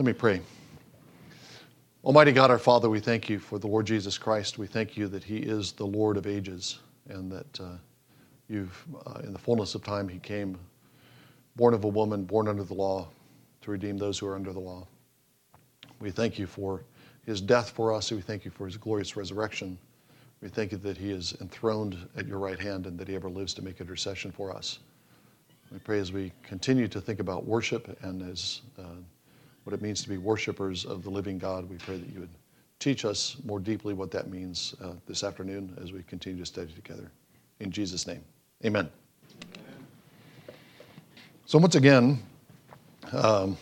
Let me pray. Almighty God, our Father, we thank you for the Lord Jesus Christ. We thank you that He is the Lord of ages and that uh, you've, uh, in the fullness of time, He came, born of a woman, born under the law, to redeem those who are under the law. We thank you for His death for us. We thank you for His glorious resurrection. We thank you that He is enthroned at your right hand and that He ever lives to make intercession for us. We pray as we continue to think about worship and as uh, what it means to be worshipers of the living God. We pray that you would teach us more deeply what that means uh, this afternoon as we continue to study together. In Jesus' name, amen. amen. So, once again, um,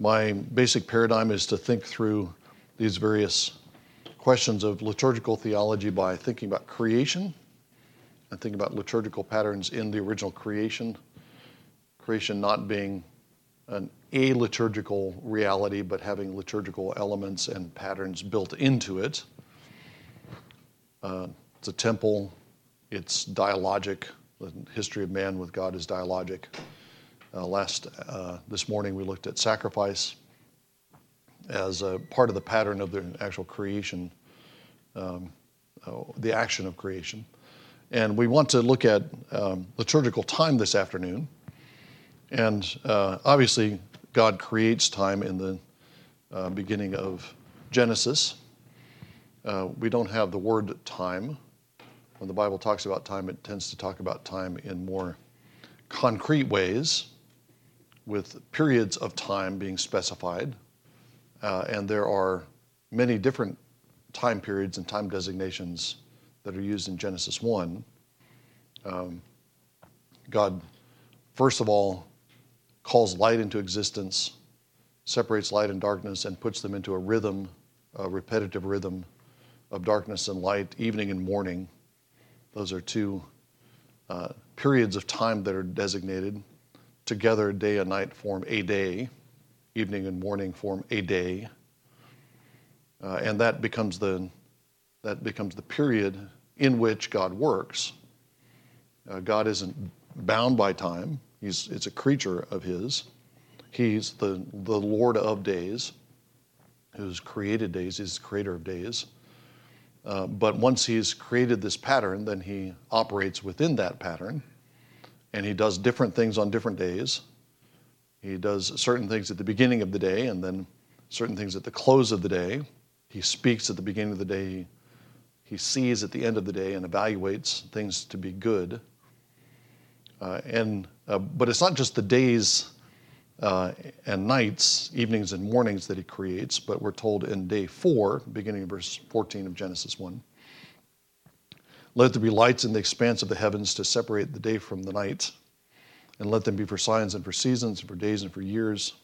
my basic paradigm is to think through these various questions of liturgical theology by thinking about creation and thinking about liturgical patterns in the original creation. Creation not being an a liturgical reality, but having liturgical elements and patterns built into it. Uh, it's a temple, it's dialogic. The history of man with God is dialogic. Uh, last uh, this morning we looked at sacrifice as a part of the pattern of the actual creation, um, uh, the action of creation. And we want to look at um, liturgical time this afternoon. And uh, obviously, God creates time in the uh, beginning of Genesis. Uh, we don't have the word time. When the Bible talks about time, it tends to talk about time in more concrete ways, with periods of time being specified. Uh, and there are many different time periods and time designations that are used in Genesis 1. Um, God, first of all, calls light into existence, separates light and darkness, and puts them into a rhythm, a repetitive rhythm of darkness and light, evening and morning. Those are two uh, periods of time that are designated. Together, day and night form a day, evening and morning form a day. Uh, and that becomes the that becomes the period in which God works. Uh, God isn't bound by time. He's, it's a creature of his. He's the, the Lord of days, who's created days, he's the creator of days. Uh, but once he's created this pattern, then he operates within that pattern, and he does different things on different days. He does certain things at the beginning of the day, and then certain things at the close of the day. He speaks at the beginning of the day. He sees at the end of the day and evaluates things to be good. Uh, and uh, but it's not just the days uh, and nights, evenings and mornings that he creates, but we're told in day four, beginning of verse 14 of Genesis 1. Let there be lights in the expanse of the heavens to separate the day from the night, and let them be for signs and for seasons, and for days and for years.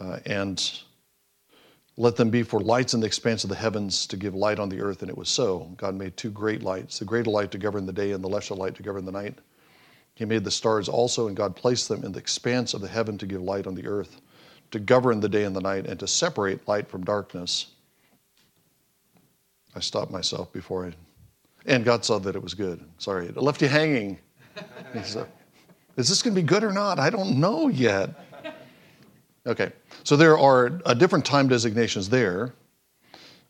Uh, and let them be for lights in the expanse of the heavens to give light on the earth. And it was so. God made two great lights the greater light to govern the day, and the lesser light to govern the night. He made the stars also, and God placed them in the expanse of the heaven to give light on the earth, to govern the day and the night, and to separate light from darkness. I stopped myself before I. And God saw that it was good. Sorry, it left you hanging. Said, Is this going to be good or not? I don't know yet. Okay, so there are uh, different time designations there.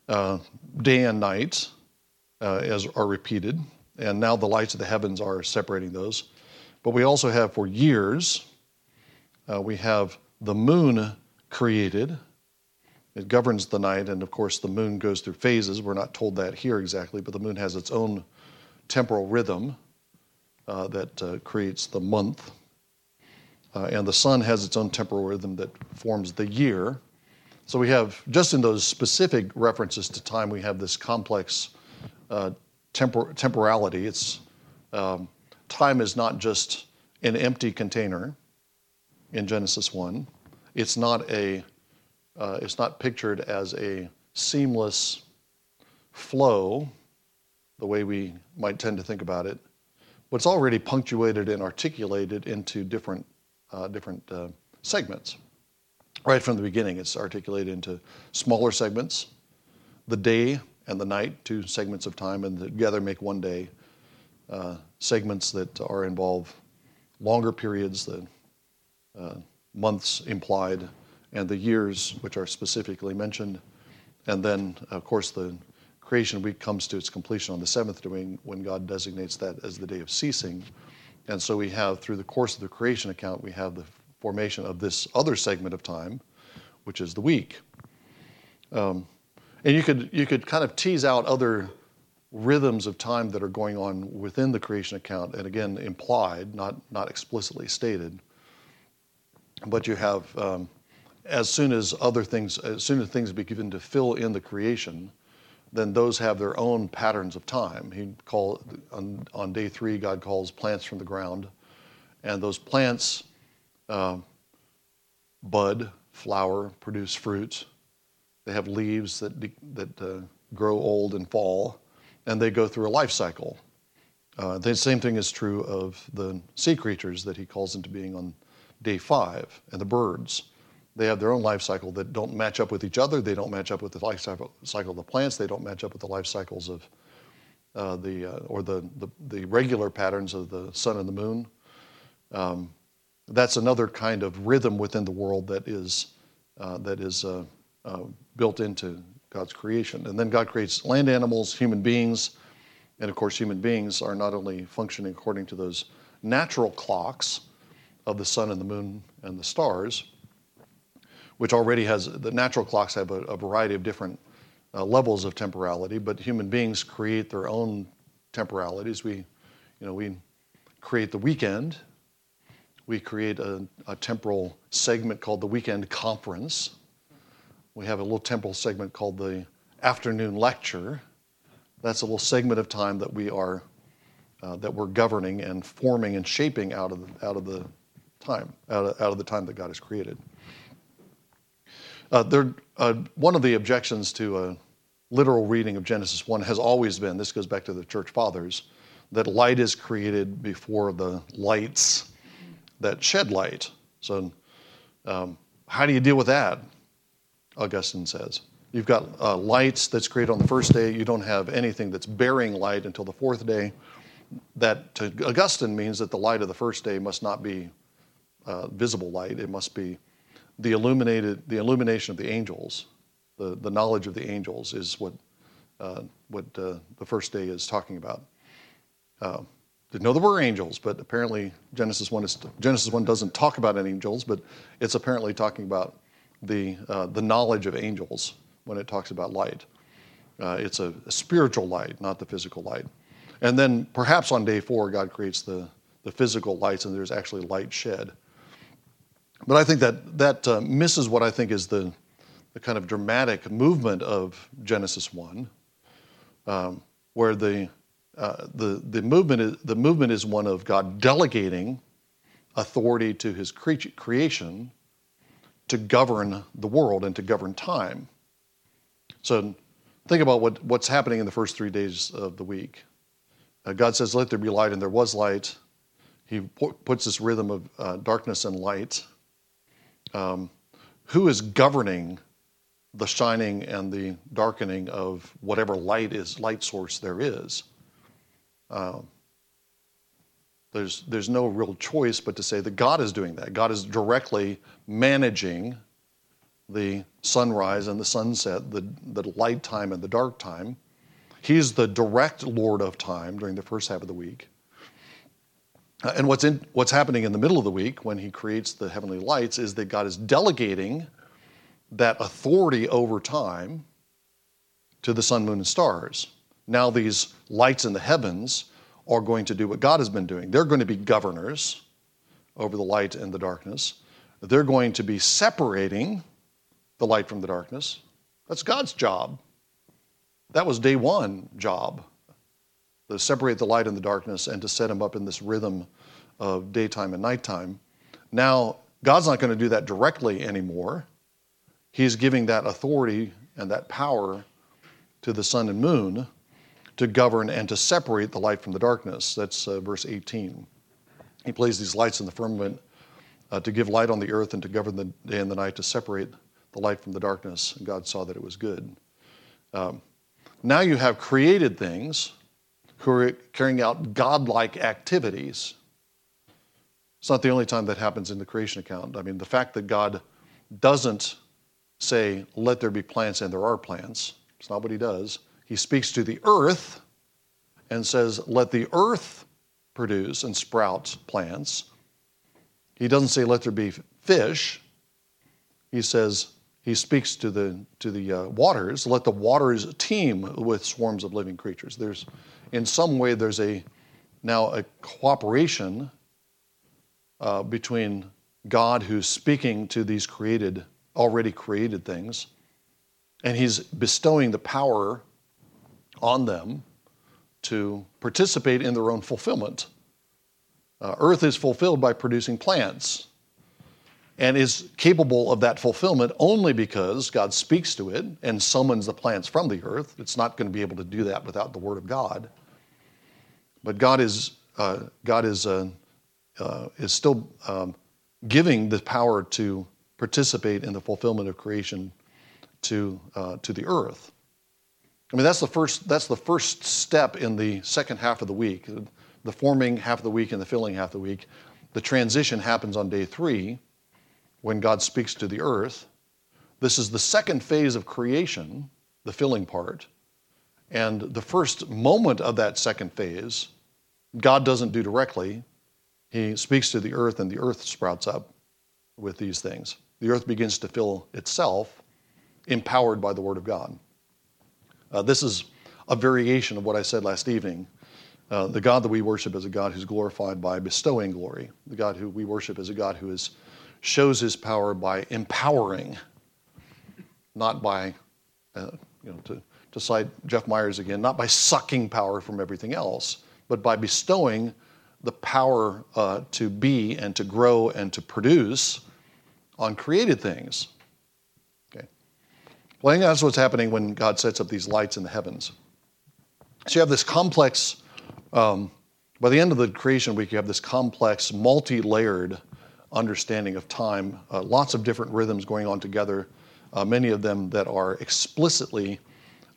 Uh, day and night uh, as are repeated, and now the lights of the heavens are separating those. But we also have for years, uh, we have the moon created. It governs the night, and of course, the moon goes through phases. We're not told that here exactly, but the moon has its own temporal rhythm uh, that uh, creates the month. Uh, and the sun has its own temporal rhythm that forms the year. So we have, just in those specific references to time, we have this complex uh, tempor- temporality. It's um, time is not just an empty container in Genesis 1. It's not a uh, it's not pictured as a seamless flow, the way we might tend to think about it, but it's already punctuated and articulated into different uh, different uh, segments. Right from the beginning, it's articulated into smaller segments, the day and the night, two segments of time, and together make one day. Uh, segments that are involve longer periods, the uh, months implied, and the years which are specifically mentioned. And then, of course, the creation week comes to its completion on the seventh day when God designates that as the day of ceasing. And so we have, through the course of the creation account, we have the formation of this other segment of time, which is the week. Um, and you could, you could kind of tease out other rhythms of time that are going on within the creation account, and again, implied, not, not explicitly stated. But you have, um, as soon as other things, as soon as things begin to fill in the creation, then those have their own patterns of time. He call on, on day three, God calls plants from the ground, and those plants uh, bud, flower, produce fruit. They have leaves that that uh, grow old and fall and they go through a life cycle. Uh, the same thing is true of the sea creatures that he calls into being on day five, and the birds. They have their own life cycle that don't match up with each other. They don't match up with the life cycle, of the plants. They don't match up with the life cycles of uh, the uh, or the, the, the regular patterns of the sun and the moon. Um, that's another kind of rhythm within the world that is uh, that is uh, uh, built into God's creation. And then God creates land animals, human beings, and of course, human beings are not only functioning according to those natural clocks of the sun and the moon and the stars, which already has the natural clocks have a, a variety of different uh, levels of temporality, but human beings create their own temporalities. We, you know, we create the weekend. We create a, a temporal segment called the weekend conference we have a little temporal segment called the afternoon lecture. That's a little segment of time that we are uh, that we're governing and forming and shaping out of the, out of the time out of, out of the time that God has created. Uh, there, uh, one of the objections to a literal reading of Genesis 1 has always been this goes back to the church fathers that light is created before the lights that shed light. So, um, how do you deal with that? Augustine says. You've got uh, lights that's created on the first day. You don't have anything that's bearing light until the fourth day. That to Augustine means that the light of the first day must not be uh, visible light. It must be the illuminated, the illumination of the angels. The, the knowledge of the angels is what, uh, what uh, the first day is talking about. Uh, didn't know there were angels, but apparently Genesis 1, is, Genesis 1 doesn't talk about any angels, but it's apparently talking about the, uh, the knowledge of angels when it talks about light. Uh, it's a, a, spiritual light, not the physical light. And then perhaps on day four, God creates the, the physical lights and there's actually light shed. But I think that that uh, misses what I think is the, the kind of dramatic movement of Genesis 1, um, where the, uh, the, the, movement is, the movement is one of God delegating authority to his cre- creation to govern the world and to govern time. So think about what, what's happening in the first three days of the week. Uh, God says, Let there be light, and there was light. He puts this rhythm of uh, darkness and light. Um, who is governing the shining and the darkening of whatever light is light source there is? Um, there's, there's no real choice but to say that God is doing that. God is directly managing the sunrise and the sunset, the, the light time and the dark time. He's the direct Lord of time during the first half of the week. Uh, and what's, in, what's happening in the middle of the week when he creates the heavenly lights is that God is delegating that authority over time to the sun, moon, and stars. Now, these lights in the heavens are going to do what God has been doing. They're going to be governors over the light and the darkness. They're going to be separating the light from the darkness. That's God's job. That was day one job to separate the light and the darkness and to set them up in this rhythm of daytime and nighttime. Now, God's not going to do that directly anymore. He's giving that authority and that power to the sun and moon to govern and to separate the light from the darkness. That's uh, verse 18. He placed these lights in the firmament uh, to give light on the earth and to govern the day and the night, to separate the light from the darkness. And God saw that it was good. Um, now you have created things who are carrying out godlike activities. It's not the only time that happens in the creation account. I mean, the fact that God doesn't say, let there be plants, and there are plants. It's not what he does. He speaks to the earth and says, let the earth produce and sprout plants. He doesn't say, let there be fish. He says, he speaks to the, to the uh, waters, let the waters teem with swarms of living creatures. There's, in some way, there's a, now a cooperation uh, between God who's speaking to these created, already created things, and he's bestowing the power on them to participate in their own fulfillment. Uh, earth is fulfilled by producing plants and is capable of that fulfillment only because God speaks to it and summons the plants from the earth. It's not going to be able to do that without the Word of God. But God is, uh, God is, uh, uh, is still um, giving the power to participate in the fulfillment of creation to, uh, to the earth. I mean, that's the, first, that's the first step in the second half of the week, the forming half of the week and the filling half of the week. The transition happens on day three when God speaks to the earth. This is the second phase of creation, the filling part. And the first moment of that second phase, God doesn't do directly. He speaks to the earth, and the earth sprouts up with these things. The earth begins to fill itself, empowered by the Word of God. Uh, this is a variation of what I said last evening. Uh, the God that we worship is a God who's glorified by bestowing glory. The God who we worship is a God who is, shows his power by empowering, not by, uh, you know, to, to cite Jeff Meyers again, not by sucking power from everything else, but by bestowing the power uh, to be and to grow and to produce on created things. Well, I think that's what's happening when God sets up these lights in the heavens. So you have this complex, um, by the end of the creation week, you have this complex, multi layered understanding of time, uh, lots of different rhythms going on together, uh, many of them that are explicitly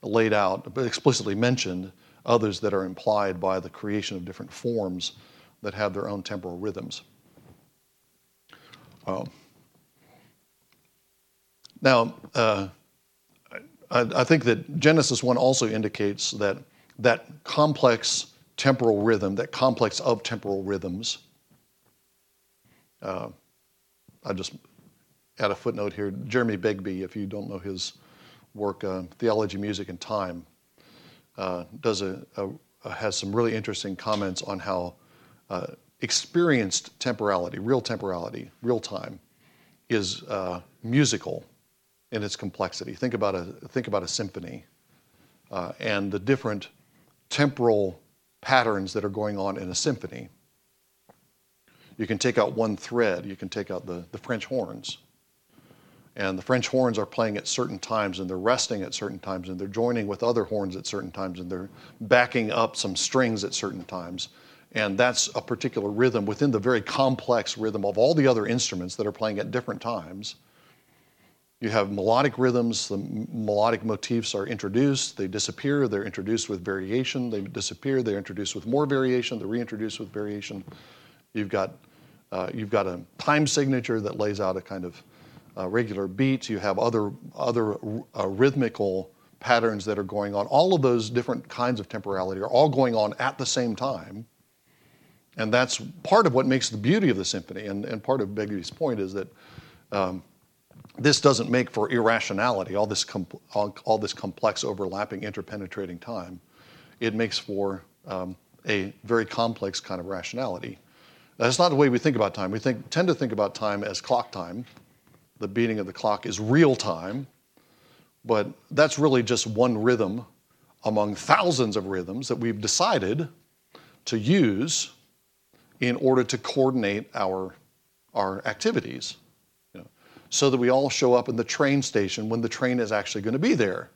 laid out, explicitly mentioned, others that are implied by the creation of different forms that have their own temporal rhythms. Um, now, uh, I, think that Genesis 1 also indicates that that complex temporal rhythm, that complex of temporal rhythms, uh, I just add a footnote here. Jeremy Begbie, if you don't know his work, uh, Theology, Music, and Time, uh, does a, a, a, has some really interesting comments on how uh, experienced temporality, real temporality, real time, is uh, musical in its complexity. Think about a, think about a symphony uh, and the different temporal patterns that are going on in a symphony. You can take out one thread, you can take out the, the French horns. And the French horns are playing at certain times and they're resting at certain times and they're joining with other horns at certain times and they're backing up some strings at certain times. And that's a particular rhythm within the very complex rhythm of all the other instruments that are playing at different times. You have melodic rhythms, the melodic motifs are introduced, they disappear, they're introduced with variation, they disappear, they're introduced with more variation, they're reintroduced with variation. You've got, uh, you've got a time signature that lays out a kind of uh, regular beat. You have other, other uh, rhythmical patterns that are going on. All of those different kinds of temporality are all going on at the same time. And that's part of what makes the beauty of the symphony. And, and part of Begbie's point is that um, this doesn't make for irrationality, all this, all, all, this complex, overlapping, interpenetrating time. It makes for um, a very complex kind of rationality. That's not the way we think about time. We think, tend to think about time as clock time. The beating of the clock is real time, but that's really just one rhythm among thousands of rhythms that we've decided to use in order to coordinate our, our activities so that we all show up in the train station when the train is actually going to be there.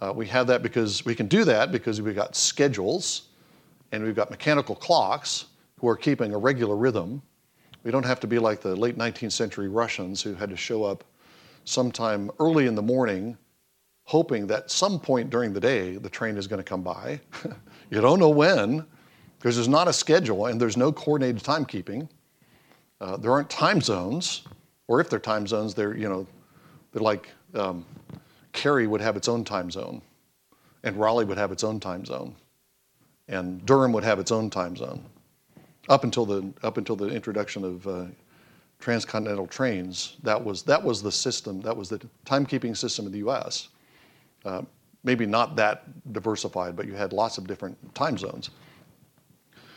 Uh, we have that because we can do that because we've got schedules and we've got mechanical clocks who are keeping a regular rhythm. We don't have to be like the late 19th century Russians who had to show up sometime early in the morning hoping that some point during the day the train is going to come by. you don't know when because there's not a schedule and there's no coordinated timekeeping. Uh, there aren't time zones. Or if they're time zones, they're you know, they're like um, Cary would have its own time zone, and Raleigh would have its own time zone, and Durham would have its own time zone. Up until the up until the introduction of uh, transcontinental trains, that was that was the system. That was the timekeeping system in the U.S. Uh, maybe not that diversified, but you had lots of different time zones.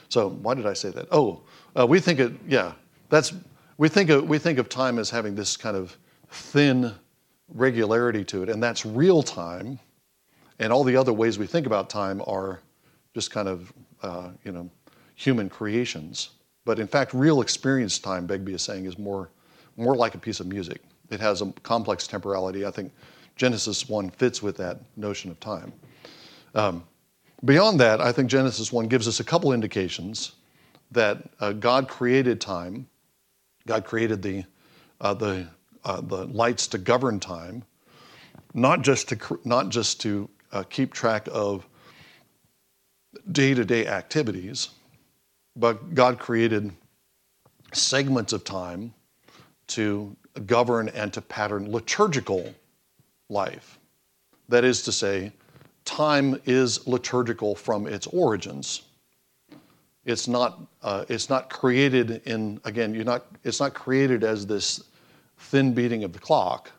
So why did I say that? Oh, uh, we think it. Yeah, that's we think of we think of time as having this kind of thin regularity to it, and that's real time. And all the other ways we think about time are just kind of uh, you know human creations. But in fact, real experience time, Begbie is saying, is more more like a piece of music. It has a complex temporality. I think Genesis 1 fits with that notion of time. Um, beyond that, I think Genesis 1 gives us a couple indications that uh, God created time, God created the, uh, the, uh, the lights to govern time, not just to, not just to uh, keep track of day to day activities, but God created segments of time to govern and to pattern liturgical life. That is to say, time is liturgical from its origins. It's not, uh, it's not created in, again, you're not, it's not created as this thin beating of the clock,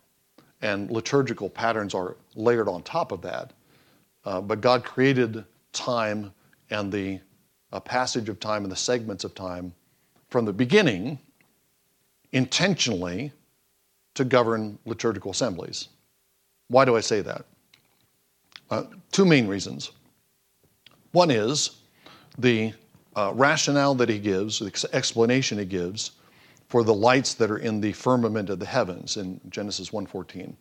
and liturgical patterns are layered on top of that. Uh, but God created time and the uh, passage of time and the segments of time from the beginning intentionally to govern liturgical assemblies. Why do I say that? Uh, two main reasons. One is the uh, rationale that he gives, the explanation he gives for the lights that are in the firmament of the heavens in Genesis 1:14.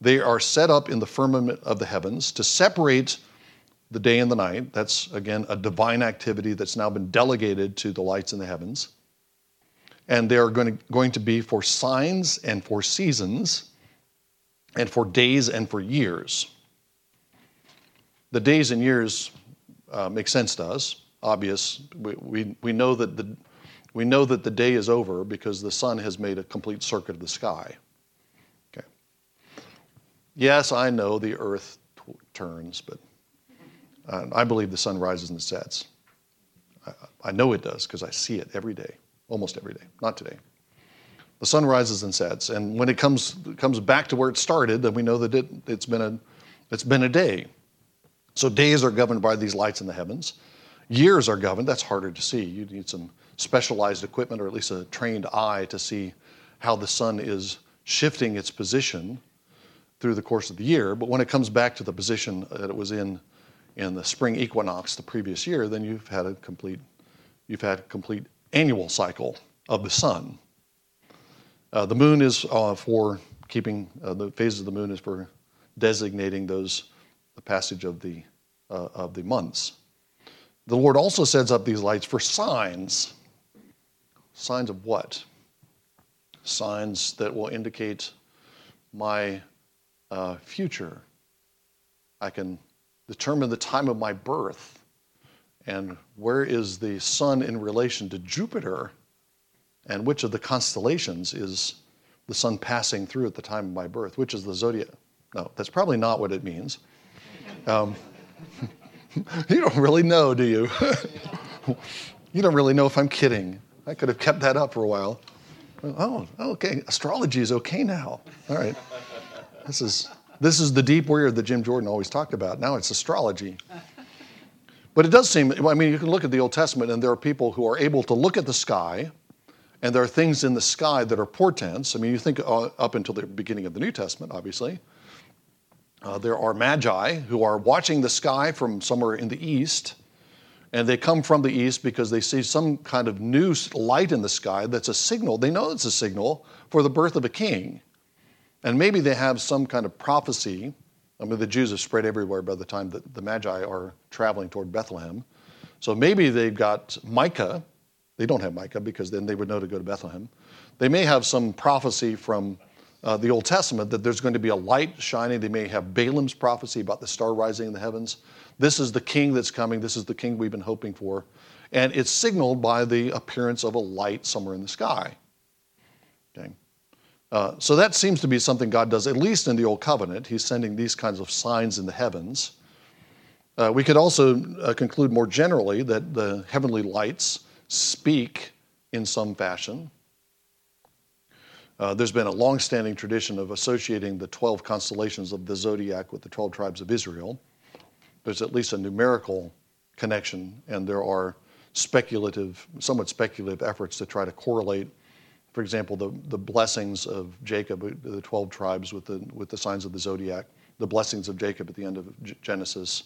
They are set up in the firmament of the heavens to separate the day and the night. That's again a divine activity that's now been delegated to the lights in the heavens. And they are going to, going to be for signs and for seasons and for days and for years. The days and years uh, make sense to us, obvious. We, we, we, know that the, we know that the day is over because the sun has made a complete circuit of the sky. Okay. Yes, I know the earth t- turns, but uh, I believe the sun rises and sets. I, I know it does because I see it every day, almost every day, not today. The sun rises and sets, and when it comes, comes back to where it started, then we know that it, it's, been a, it's been a day. So days are governed by these lights in the heavens. Years are governed, that's harder to see. You need some specialized equipment or at least a trained eye to see how the sun is shifting its position through the course of the year. But when it comes back to the position that it was in in the spring equinox the previous year, then you've had a complete you've had a complete annual cycle of the sun. Uh, the moon is uh, for keeping, uh, the phases of the moon is for designating those, the passage of the, uh, of the months. The Lord also sets up these lights for signs. Signs of what? Signs that will indicate my uh, future. I can determine the time of my birth and where is the sun in relation to Jupiter and which of the constellations is the sun passing through at the time of my birth? Which is the zodiac? No, that's probably not what it means. Um, you don't really know, do you? you don't really know if I'm kidding. I could have kept that up for a while. Oh, okay. Astrology is okay now. All right. This is this is the deep weird that Jim Jordan always talked about. Now it's astrology. But it does seem, I mean, you can look at the Old Testament and there are people who are able to look at the sky and there are things in the sky that are portents. I mean, you think uh, up until the beginning of the New Testament, obviously. Uh, there are magi who are watching the sky from somewhere in the east, and they come from the east because they see some kind of new light in the sky that's a signal. They know it's a signal for the birth of a king. And maybe they have some kind of prophecy. I mean, the Jews have spread everywhere by the time that the Magi are traveling toward Bethlehem. So maybe they've got Micah, they don't have Micah because then they would know to go to Bethlehem. They may have some prophecy from uh, the Old Testament that there's going to be a light shining. They may have Balaam's prophecy about the star rising in the heavens. This is the king that's coming. This is the king we've been hoping for. And it's signaled by the appearance of a light somewhere in the sky. Okay. Uh, so that seems to be something God does, at least in the Old Covenant. He's sending these kinds of signs in the heavens. Uh, we could also uh, conclude more generally that the heavenly lights speak in some fashion. Uh, there's been a long-standing tradition of associating the 12 constellations of the zodiac with the 12 tribes of Israel. There's at least a numerical connection, and there are speculative, somewhat speculative efforts to try to correlate, for example, the, the blessings of Jacob, the 12 tribes with the, with the signs of the zodiac, the blessings of Jacob at the end of Genesis,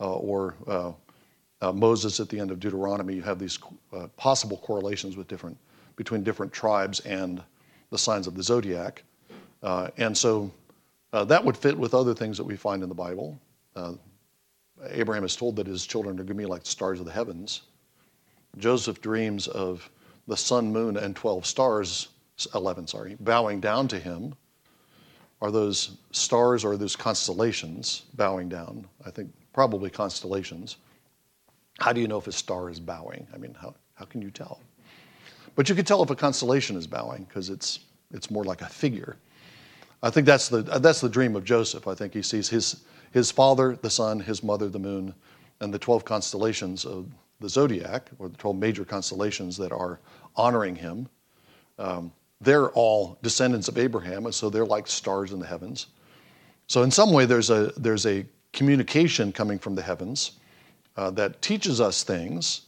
uh, or uh, uh, Moses at the end of Deuteronomy. You have these uh, possible correlations with different, between different tribes and the signs of the zodiac. Uh, and so uh, that would fit with other things that we find in the Bible. Abraham is told that his children are going to be like the stars of the heavens. Joseph dreams of the sun, moon, and 12 stars, 11, sorry, bowing down to him. Are those stars or those constellations bowing down? I think probably constellations. How do you know if a star is bowing? I mean, how, how can you tell? But you can tell if a constellation is bowing because it's, it's more like a figure. I think that's the, that's the dream of Joseph. I think he sees his, his father, the sun, his mother, the moon, and the 12 constellations of the zodiac, or the 12 major constellations that are honoring him. Um, they're all descendants of Abraham, and so they're like stars in the heavens. So, in some way, there's a, there's a communication coming from the heavens uh, that teaches us things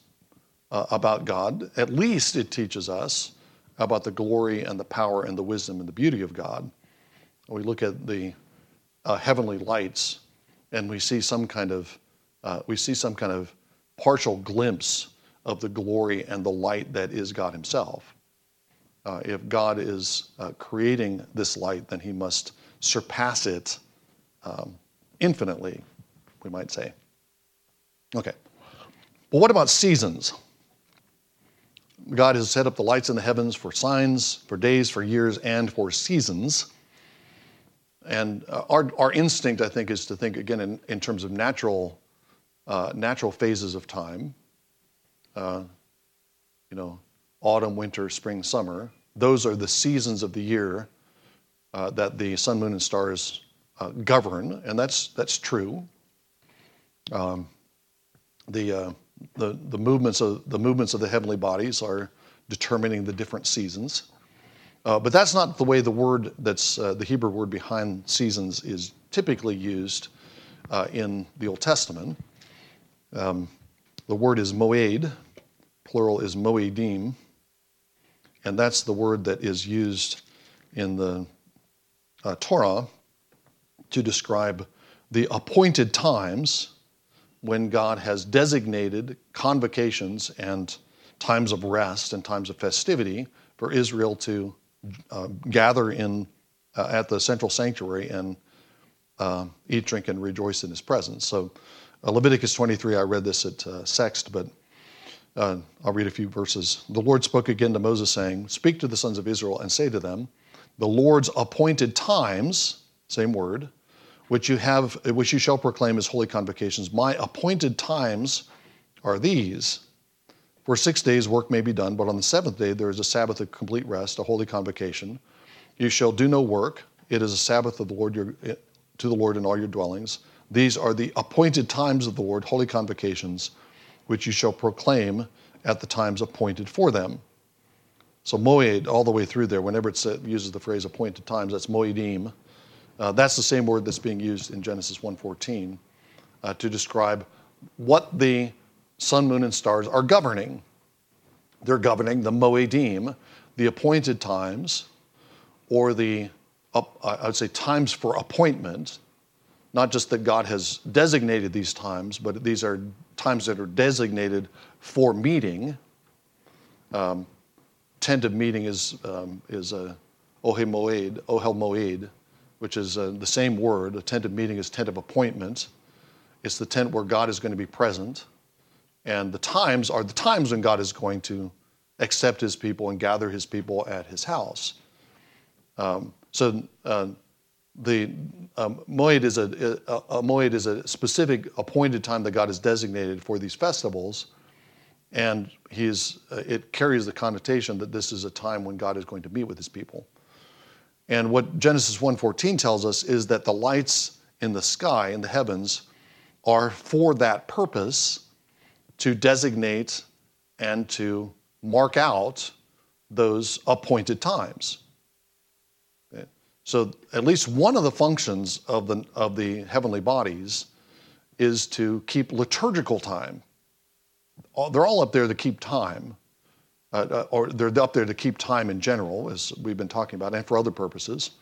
uh, about God. At least it teaches us about the glory and the power and the wisdom and the beauty of God. We look at the uh, heavenly lights and we see some kind of uh, we see some kind of partial glimpse of the glory and the light that is God Himself. Uh, if God is uh, creating this light, then He must surpass it um, infinitely, we might say. Okay. But what about seasons? God has set up the lights in the heavens for signs, for days, for years, and for seasons. And uh, our, our instinct, I think, is to think again in, in terms of natural, uh, natural phases of time. Uh, you know, autumn, winter, spring, summer. Those are the seasons of the year uh, that the sun, moon, and stars uh, govern, and that's that's true. Um, the, uh, the the movements of the movements of the heavenly bodies are determining the different seasons. Uh, but that's not the way the word that's uh, the Hebrew word behind seasons is typically used uh, in the Old Testament. Um, the word is moed, plural is moedim, and that's the word that is used in the uh, Torah to describe the appointed times when God has designated convocations and times of rest and times of festivity for Israel to uh, gather in uh, at the central sanctuary and uh, eat, drink, and rejoice in His presence. So, uh, Leviticus 23. I read this at uh, Sext, but uh, I'll read a few verses. The Lord spoke again to Moses, saying, "Speak to the sons of Israel and say to them, the Lord's appointed times, same word, which you have, which you shall proclaim as holy convocations. My appointed times are these." For six days work may be done, but on the seventh day there is a Sabbath of complete rest, a holy convocation. You shall do no work. It is a Sabbath of the Lord your, to the Lord in all your dwellings. These are the appointed times of the Lord, holy convocations, which you shall proclaim at the times appointed for them. So moed, all the way through there, whenever it uses the phrase appointed times, that's moedim. Uh, that's the same word that's being used in Genesis 1.14 uh, to describe what the sun, moon, and stars are governing. They're governing the Moedim, the appointed times, or the, I would say, times for appointment. Not just that God has designated these times, but these are times that are designated for meeting. Um, tent of meeting is, um, is a Ohel Moed, Ohel Moed, which is uh, the same word. A tent of meeting is tent of appointment. It's the tent where God is going to be present. And the times are the times when God is going to accept his people and gather his people at his house. Um, so uh, the um, Moed is a, a, a Moed is a specific appointed time that God has designated for these festivals, and he's, uh, it carries the connotation that this is a time when God is going to meet with his people. And what Genesis 1:14 tells us is that the lights in the sky in the heavens are for that purpose to designate and to mark out those appointed times. So at least one of the functions of the, of the heavenly bodies is to keep liturgical time. They're all up there to keep time, uh, uh, or they're up there to keep time in general, as we've been talking about, and for other purposes.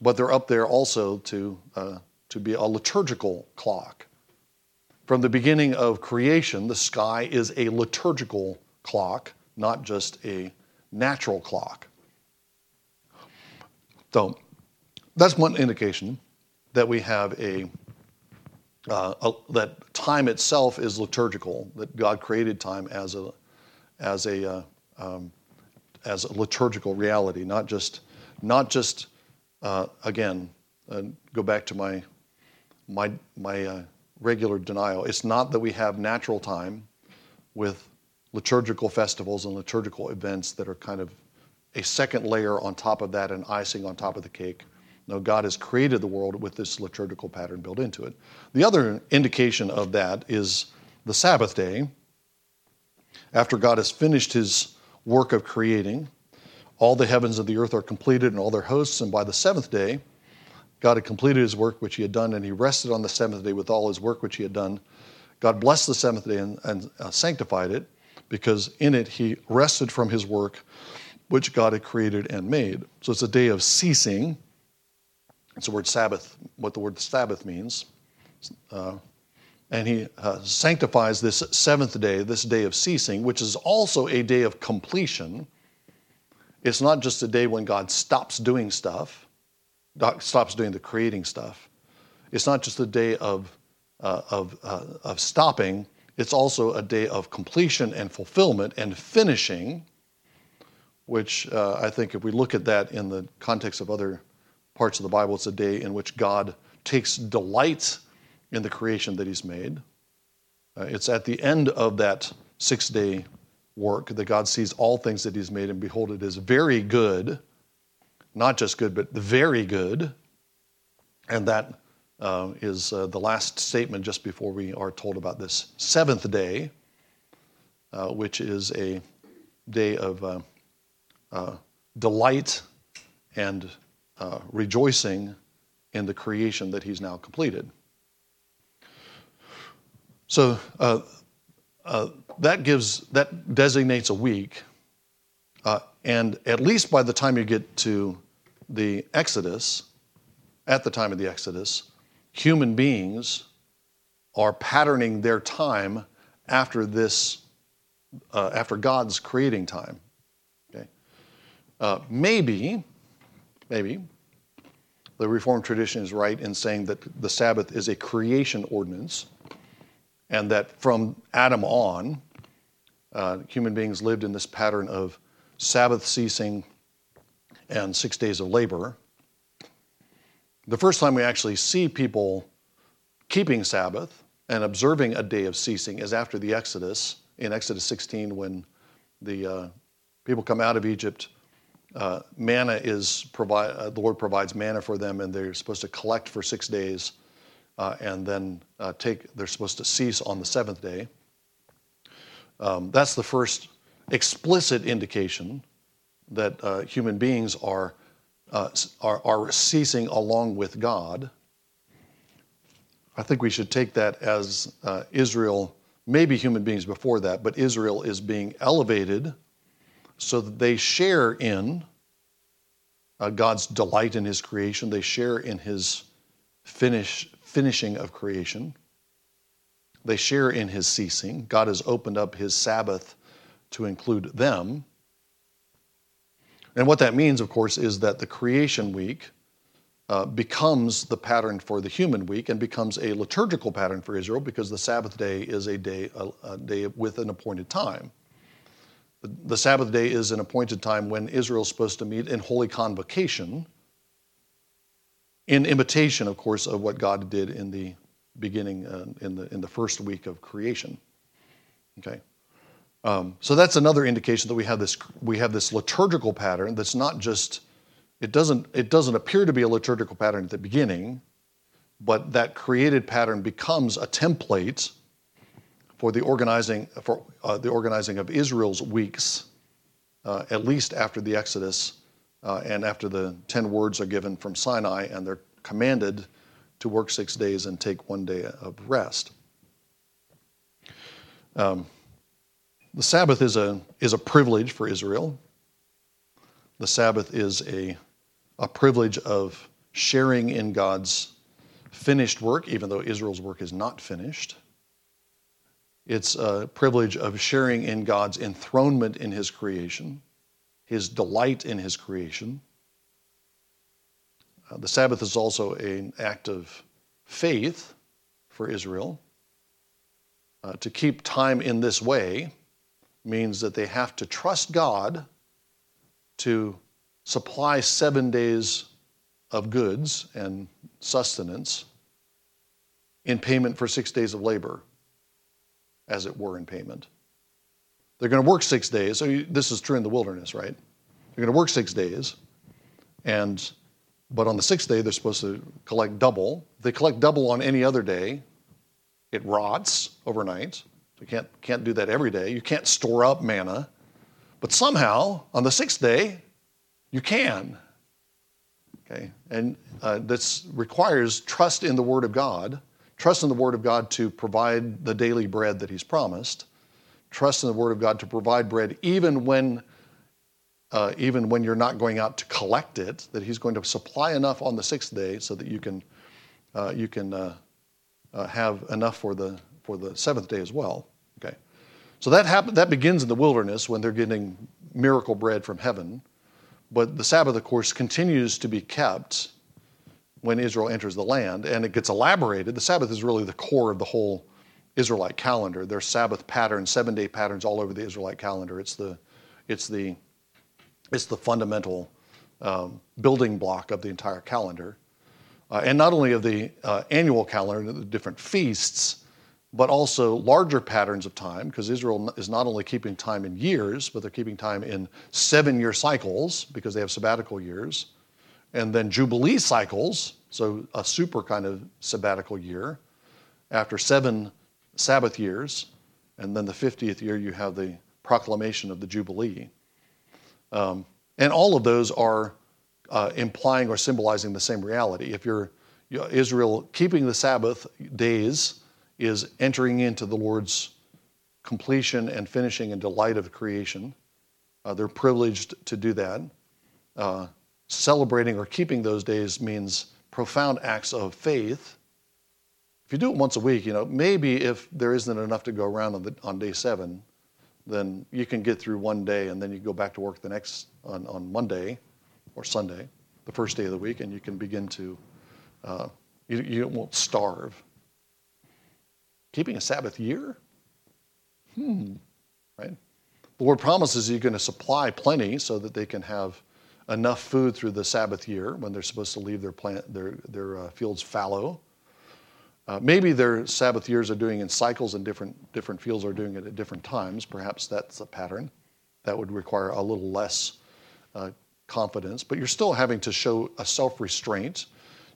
But they're up there also to, uh, to be a liturgical clock. From the beginning of creation, the sky is a liturgical clock, not just a natural clock. So that's one indication that we have a, uh, a, that time itself is liturgical. That God created time as a as a uh, um, as a liturgical reality, not just not just uh, again uh, go back to my my my uh, regular denial. It's not that we have natural time with liturgical festivals and liturgical events that are kind of a second layer on top of that and icing on top of the cake. No, God has created the world with this liturgical pattern built into it. The other indication of that is the Sabbath day. After God has finished his work of creating, all the heavens of the earth are completed and all their hosts, and by the seventh day, God had completed his work which he had done, and he rested on the seventh day with all his work which he had done. God blessed the seventh day and, and uh, sanctified it, because in it he rested from his work which God had created and made. So it's a day of ceasing. It's the word Sabbath, what the word Sabbath means. Uh, and he uh, sanctifies this seventh day, this day of ceasing, which is also a day of completion. It's not just a day when God stops doing stuff, stops doing the creating stuff. It's not just a day of, uh, of, uh, of stopping, it's also a day of completion and fulfillment and finishing, which uh, I think if we look at that in the context of other parts of the Bible, it's a day in which God takes delight in the creation that He's made. Uh, it's at the end of that six day work that God sees all things that He's made, and behold, it is very good, not just good, but very good. And that uh, is uh, the last statement just before we are told about this seventh day, uh, which is a day of uh, uh, delight and rejoicing in the creation that he's now completed. So that gives that designates a week, and at least by the time you get to the Exodus, at the time of the Exodus, human beings are patterning their time after this, uh, after God's creating time. Okay? Uh, maybe, maybe, the Reformed tradition is right in saying that the Sabbath is a creation ordinance, and that from Adam on, uh, human beings lived in this pattern of Sabbath ceasing and six days of labor. The first time we actually see people keeping Sabbath and observing a day of ceasing is after the Exodus, in Exodus 16, when the uh, people come out of Egypt. Uh, manna is provide, uh, the Lord provides manna for them, and they're supposed to collect for six days, uh, and then uh, take. They're supposed to cease on the seventh day. Um, that's the first explicit indication that uh, human beings are uh, are, are ceasing along with God. I think we should take that as uh, Israel, maybe human beings before that, but Israel is being elevated so that they share in uh, God's delight in His creation. They share in His finish, finishing of creation. They share in His ceasing. God has opened up His Sabbath to include them. And what that means, of course, is that the creation week uh, becomes the pattern for the human week and becomes a liturgical pattern for Israel because the Sabbath day is a day, a, a day with an appointed time. The, the Sabbath day is an appointed time when Israel is supposed to meet in holy convocation, in imitation, of course, of what God did in the beginning, uh, in, the, in the first week of creation. Okay? Um, so that's another indication that we have this we have this liturgical pattern that's not just it doesn't, it doesn't appear to be a liturgical pattern at the beginning, but that created pattern becomes a template for the organizing, for, uh, the organizing of Israel's weeks, uh, at least after the Exodus uh, and after the 10 words are given from Sinai and they're commanded to work six days and take one day of rest. Um, the Sabbath is a, is a privilege for Israel. The Sabbath is a, a privilege of sharing in God's finished work, even though Israel's work is not finished. It's a privilege of sharing in God's enthronement in His creation, His delight in His creation. Uh, the Sabbath is also an act of faith for Israel. Uh, to keep time in this way means that they have to trust God to supply seven days of goods and sustenance in payment for six days of labor, as it were, in payment. They're going to work six days. So this is true in the wilderness, right? They're going to work six days, and but on the sixth day they're supposed to collect double. If they collect double on any other day, it rots overnight. You can't, can't do that every day. You can't store up manna. But somehow, on the sixth day, you can. Okay? And uh, this requires trust in the Word of God, trust in the Word of God to provide the daily bread that He's promised, trust in the Word of God to provide bread even when. Uh, even when you're not going out to collect it, that he's going to supply enough on the sixth day so that you can, uh, you can uh, uh, have enough for the, for the seventh day as well. Okay. So that, happen, that begins in the wilderness when they're getting miracle bread from heaven. But the Sabbath, of course, continues to be kept when Israel enters the land, and it gets elaborated. The Sabbath is really the core of the whole Israelite calendar. There's Sabbath patterns, seven day patterns all over the Israelite calendar. It's the, it's the, it's the fundamental um, building block of the entire calendar uh, and not only of the uh, annual calendar, the different feasts, but also larger patterns of time, because Israel is not only keeping time in years, but they're keeping time in seven year cycles, because they have sabbatical years, and then Jubilee cycles, so a super kind of sabbatical year, after seven Sabbath years, and then the 50th year, you have the proclamation of the Jubilee. Um, and all of those are uh, implying or symbolizing the same reality. If you're you Israel keeping the Sabbath days is entering into the Lord's completion and finishing and delight of creation. Uh, they're privileged to do that. Uh, celebrating or keeping those days means profound acts of faith. If you do it once a week, you know, maybe if there isn't enough to go around on, the, on day seven, then you can get through one day and then you go back to work the next on, on Monday or Sunday, the first day of the week, and you can begin to, uh, you, you won't starve. Keeping a Sabbath year? Hmm, right? The Lord promises He's going to supply plenty so that they can have enough food through the Sabbath year when they're supposed to leave their, plant, their, their uh, fields fallow. Uh, maybe their Sabbath years are doing in cycles and different, different fields are doing it at different times. Perhaps that's a pattern. That would require a little less uh, confidence, but you're still having to show a self restraint.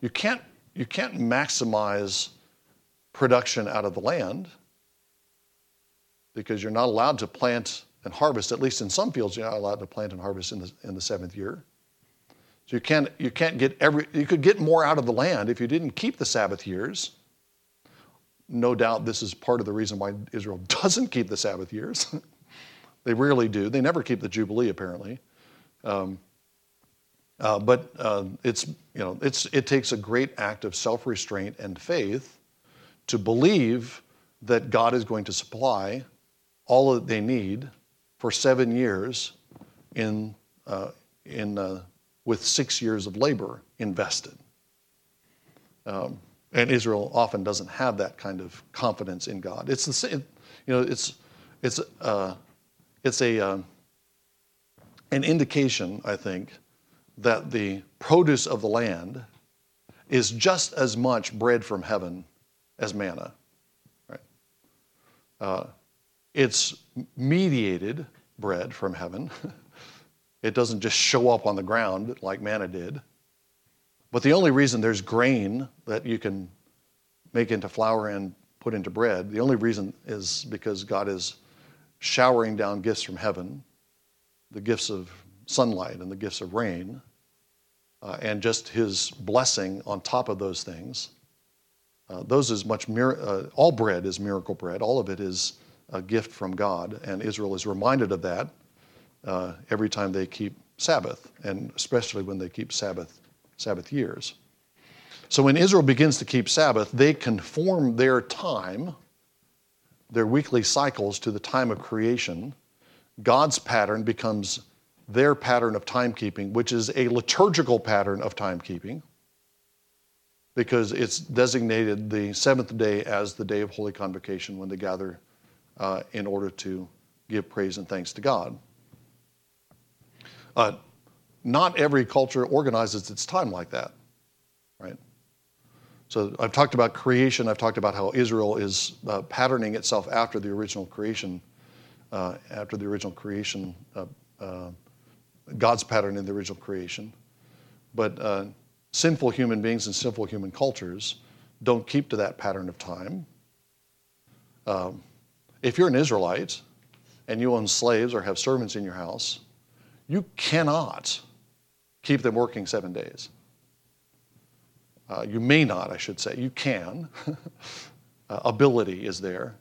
You can't, you can't maximize production out of the land because you're not allowed to plant and harvest, at least in some fields, you're not allowed to plant and harvest in the, in the seventh year. So you can't, you can't get every, you could get more out of the land if you didn't keep the Sabbath years. No doubt this is part of the reason why Israel doesn't keep the Sabbath years. they rarely do. They never keep the Jubilee, apparently. Um, uh, but uh, it's, you know, it's, it takes a great act of self restraint and faith to believe that God is going to supply all that they need for seven years in, uh, in, uh, with six years of labor invested. Um, and Israel often doesn't have that kind of confidence in God. It's the same, you know, it's, it's, uh, it's a, uh, an indication, I think, that the produce of the land is just as much bread from heaven as manna. Right? Uh, it's mediated bread from heaven. It doesn't just show up on the ground like manna did. But the only reason there's grain that you can make into flour and put into bread, the only reason is because God is showering down gifts from heaven, the gifts of sunlight and the gifts of rain, uh, and just his blessing on top of those things. Uh, those is much, mir- uh, all bread is miracle bread. All of it is a gift from God, and Israel is reminded of that uh, every time they keep Sabbath, and especially when they keep Sabbath, Sabbath years. So when Israel begins to keep Sabbath, they conform their time, their weekly cycles, to the time of creation. God's pattern becomes their pattern of timekeeping, which is a liturgical pattern of timekeeping because it's designated the seventh day as the day of holy convocation when they gather uh, in order to give praise and thanks to God. Uh, not every culture organizes its time like that, right? So I've talked about creation. I've talked about how Israel is uh, patterning itself after the original creation, uh, after the original creation, uh, uh, God's pattern in the original creation. But uh, sinful human beings and sinful human cultures don't keep to that pattern of time. Um, if you're an Israelite and you own slaves or have servants in your house, you cannot keep them working seven days. Uh, you may not, I should say. You can. uh, ability is there,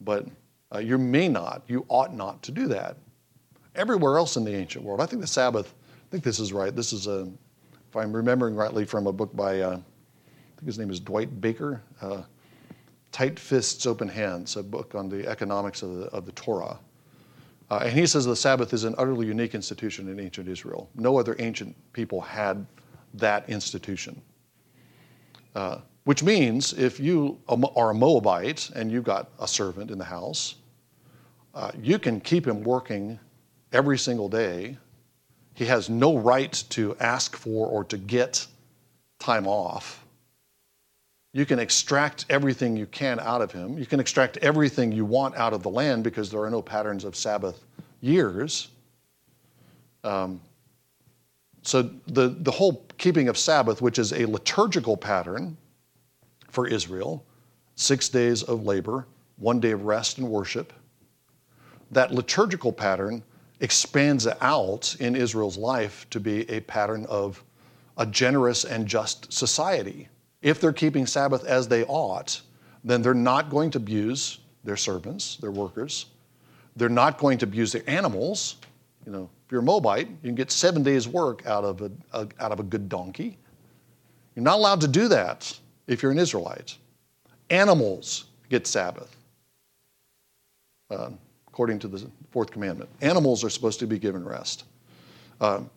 but uh, you may not, you ought not to do that. Everywhere else in the ancient world, I think the Sabbath, I think this is right. This is a if I'm remembering rightly from a book by, uh, I think his name is Dwight Baker, uh, Tight Fists, Open Hands, a book on the economics of the, of the Torah. Uh, and he says the Sabbath is an utterly unique institution in ancient Israel. No other ancient people had that institution. Uh, which means if you are a Moabite and you've got a servant in the house, uh, you can keep him working every single day he has no right to ask for or to get time off. You can extract everything you can out of him. You can extract everything you want out of the land because there are no patterns of Sabbath years. Um, so the, the whole keeping of Sabbath, which is a liturgical pattern for Israel, six days of labor, one day of rest and worship, that liturgical pattern expands out in Israel's life to be a pattern of a generous and just society. If they're keeping Sabbath as they ought, then they're not going to abuse their servants, their workers. They're not going to abuse their animals. You know, if you're a Moabite, you can get seven days' work out of a, a out of a good donkey. You're not allowed to do that if you're an Israelite. Animals get Sabbath. Uh, according to the fourth commandment. Animals are supposed to be given rest. Um,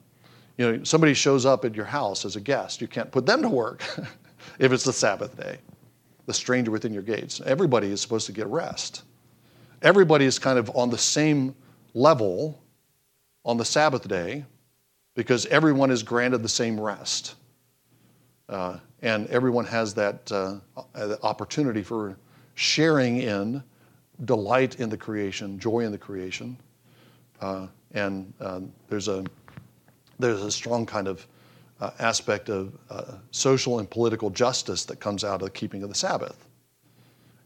you know, somebody shows up at your house as a guest, you can't put them to work if it's the Sabbath day. The stranger within your gates. Everybody is supposed to get rest. Everybody is kind of on the same level on the Sabbath day because everyone is granted the same rest. Uh, and everyone has that uh, opportunity for sharing in delight in the creation, joy in the creation. Uh, and uh, there's, a, there's a strong kind of uh, aspect of uh, social and political justice that comes out of the keeping of the Sabbath.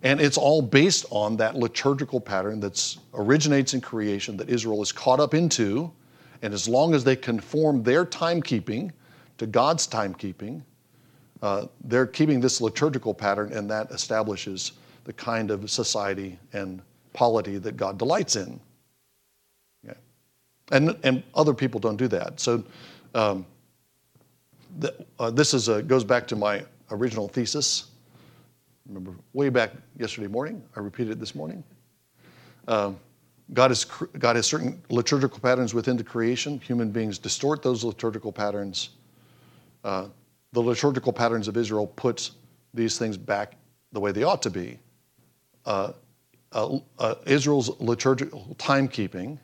And it's all based on that liturgical pattern that originates in creation that Israel is caught up into. And as long as they conform their timekeeping to God's timekeeping, uh, they're keeping this liturgical pattern, and that establishes the kind of society and polity that God delights in. Okay. And, and other people don't do that. So um, uh, this is a, goes back to my original thesis. Remember, way back yesterday morning, I repeated it this morning. Um, God, is, God has certain liturgical patterns within the creation. Human beings distort those liturgical patterns. Uh, the liturgical patterns of Israel put these things back the way they ought to be uh, uh, uh, Israel's liturgical timekeeping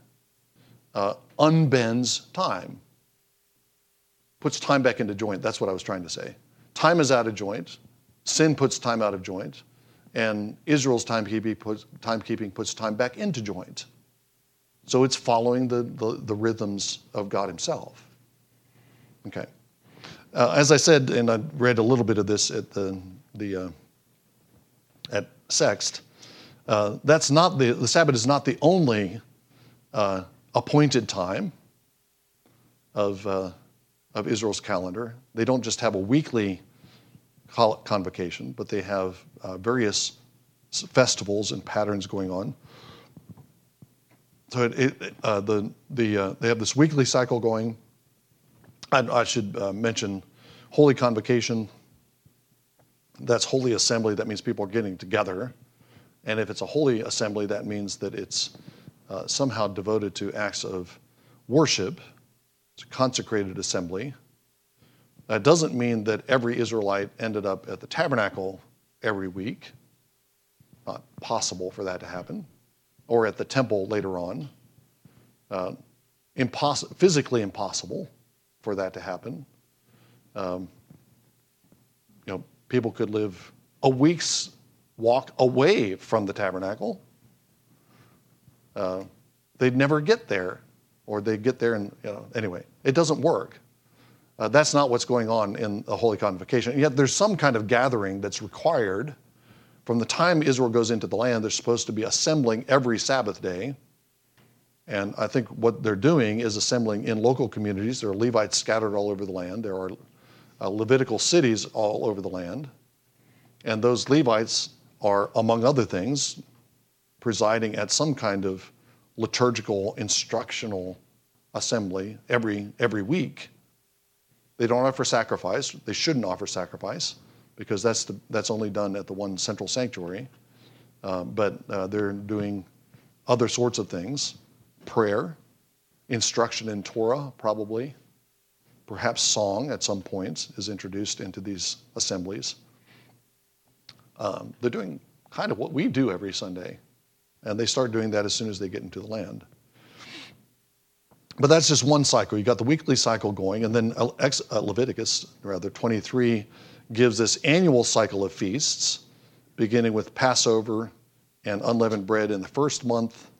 uh, unbends time, puts time back into joint. That's what I was trying to say. Time is out of joint. Sin puts time out of joint. And Israel's timekeeping puts, timekeeping puts time back into joint. So it's following the, the, the rhythms of God Himself. Okay. Uh, as I said, and I read a little bit of this at the, the uh, at Sext, uh, that's not the, the Sabbath is not the only uh, appointed time of, uh, of Israel's calendar. They don't just have a weekly convocation, but they have uh, various festivals and patterns going on. So it, it, uh, the, the, uh, they have this weekly cycle going. I, I should uh, mention Holy Convocation. That's Holy Assembly. That means people are getting together. And if it's a holy assembly, that means that it's uh, somehow devoted to acts of worship. It's a consecrated assembly. That doesn't mean that every Israelite ended up at the tabernacle every week. Not possible for that to happen. Or at the temple later on. Uh, imposs- physically impossible for that to happen. Um, you know, people could live a week's walk away from the tabernacle. Uh, they'd never get there, or they'd get there and, you know, anyway, it doesn't work. Uh, that's not what's going on in the Holy Convocation. Yet there's some kind of gathering that's required. From the time Israel goes into the land, they're supposed to be assembling every Sabbath day. And I think what they're doing is assembling in local communities. There are Levites scattered all over the land, there are uh, Levitical cities all over the land. And those Levites are, among other things, presiding at some kind of liturgical instructional assembly every, every week. They don't offer sacrifice. They shouldn't offer sacrifice because that's, the, that's only done at the one central sanctuary. Uh, but uh, they're doing other sorts of things prayer, instruction in Torah, probably. Perhaps song at some points is introduced into these assemblies. Um, they're doing kind of what we do every Sunday, and they start doing that as soon as they get into the land. But that's just one cycle. You got the weekly cycle going, and then uh, Leviticus, rather 23, gives this annual cycle of feasts, beginning with Passover and unleavened bread in the first month.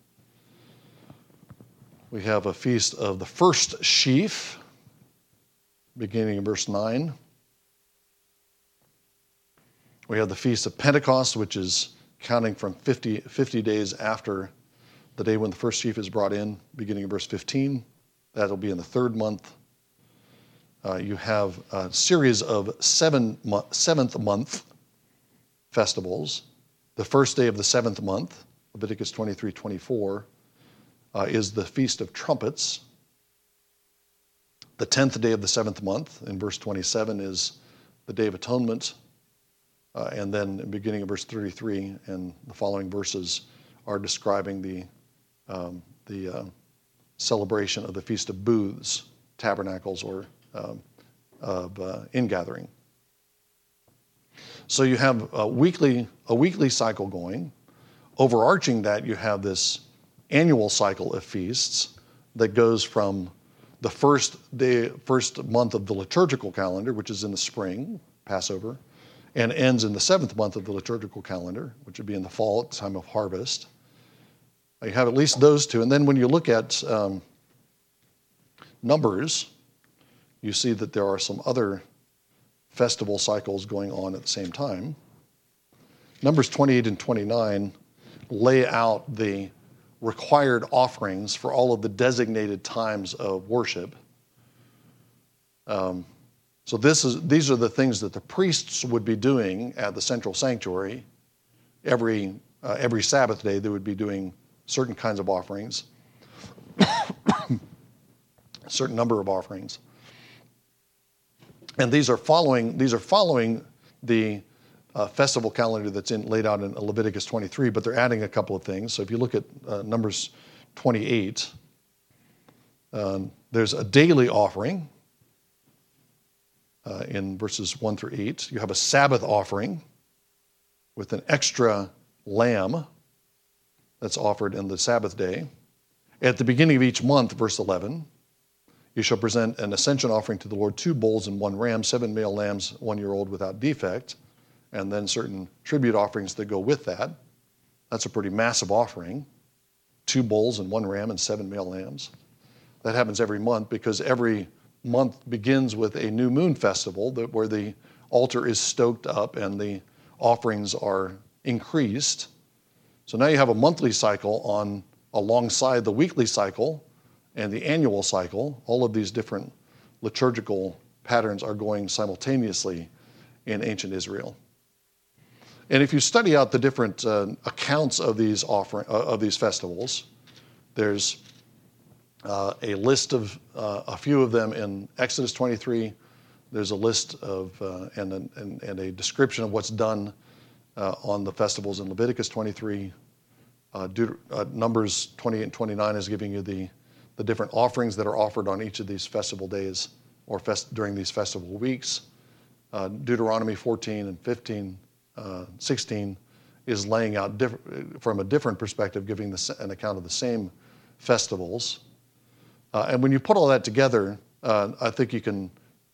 We have a feast of the first sheaf, beginning in verse 9. We have the feast of Pentecost, which is counting from 50, 50 days after the day when the first sheaf is brought in, beginning in verse 15. That'll be in the third month. Uh, you have a series of seven mo- seventh month festivals. The first day of the seventh month, Leviticus 23 24, uh, is the Feast of Trumpets. The tenth day of the seventh month, in verse 27, is the Day of Atonement. Uh, and then, beginning of verse 33 and the following verses, are describing the, um, the uh, celebration of the Feast of Booths, tabernacles, or um, of uh, ingathering. So you have a weekly, a weekly cycle going. Overarching that, you have this annual cycle of feasts that goes from the first day, first month of the liturgical calendar, which is in the spring, Passover, and ends in the seventh month of the liturgical calendar, which would be in the fall at the time of harvest. You have at least those two. And then when you look at um, Numbers, you see that there are some other festival cycles going on at the same time. Numbers 28 and 29 lay out the required offerings for all of the designated times of worship. Um, so this is, these are the things that the priests would be doing at the central sanctuary every, uh, every Sabbath day. They would be doing certain kinds of offerings, certain number of offerings. And these are following, these are following the uh, festival calendar that's in, laid out in Leviticus 23, but they're adding a couple of things. So if you look at uh, Numbers 28, um, there's a daily offering uh, in verses 1 through 8. You have a Sabbath offering with an extra lamb that's offered in the Sabbath day. At the beginning of each month, verse 11, you shall present an ascension offering to the Lord two bulls and one ram, seven male lambs, one year old without defect, and then certain tribute offerings that go with that. That's a pretty massive offering. two bulls and one ram and seven male lambs. That happens every month because every month begins with a new moon festival that, where the altar is stoked up and the offerings are increased. So now you have a monthly cycle on alongside the weekly cycle and the annual cycle. All of these different liturgical patterns are going simultaneously in ancient Israel. And if you study out the different uh, accounts of these offering uh, of these festivals, there's uh, a list of uh, a few of them in Exodus 23. There's a list of uh, and, and, and, a description of what's done uh, on the festivals in Leviticus 23. Deut- Numbers 28 and 29 is giving you the, the different offerings that are offered on each of these festival days or fest- during these festival weeks. Deuteronomy 14 and 15 uh, 16 is laying out diff- from a different perspective, giving the, an account of the same festivals. Uh, and when you put all that together, uh, I think you can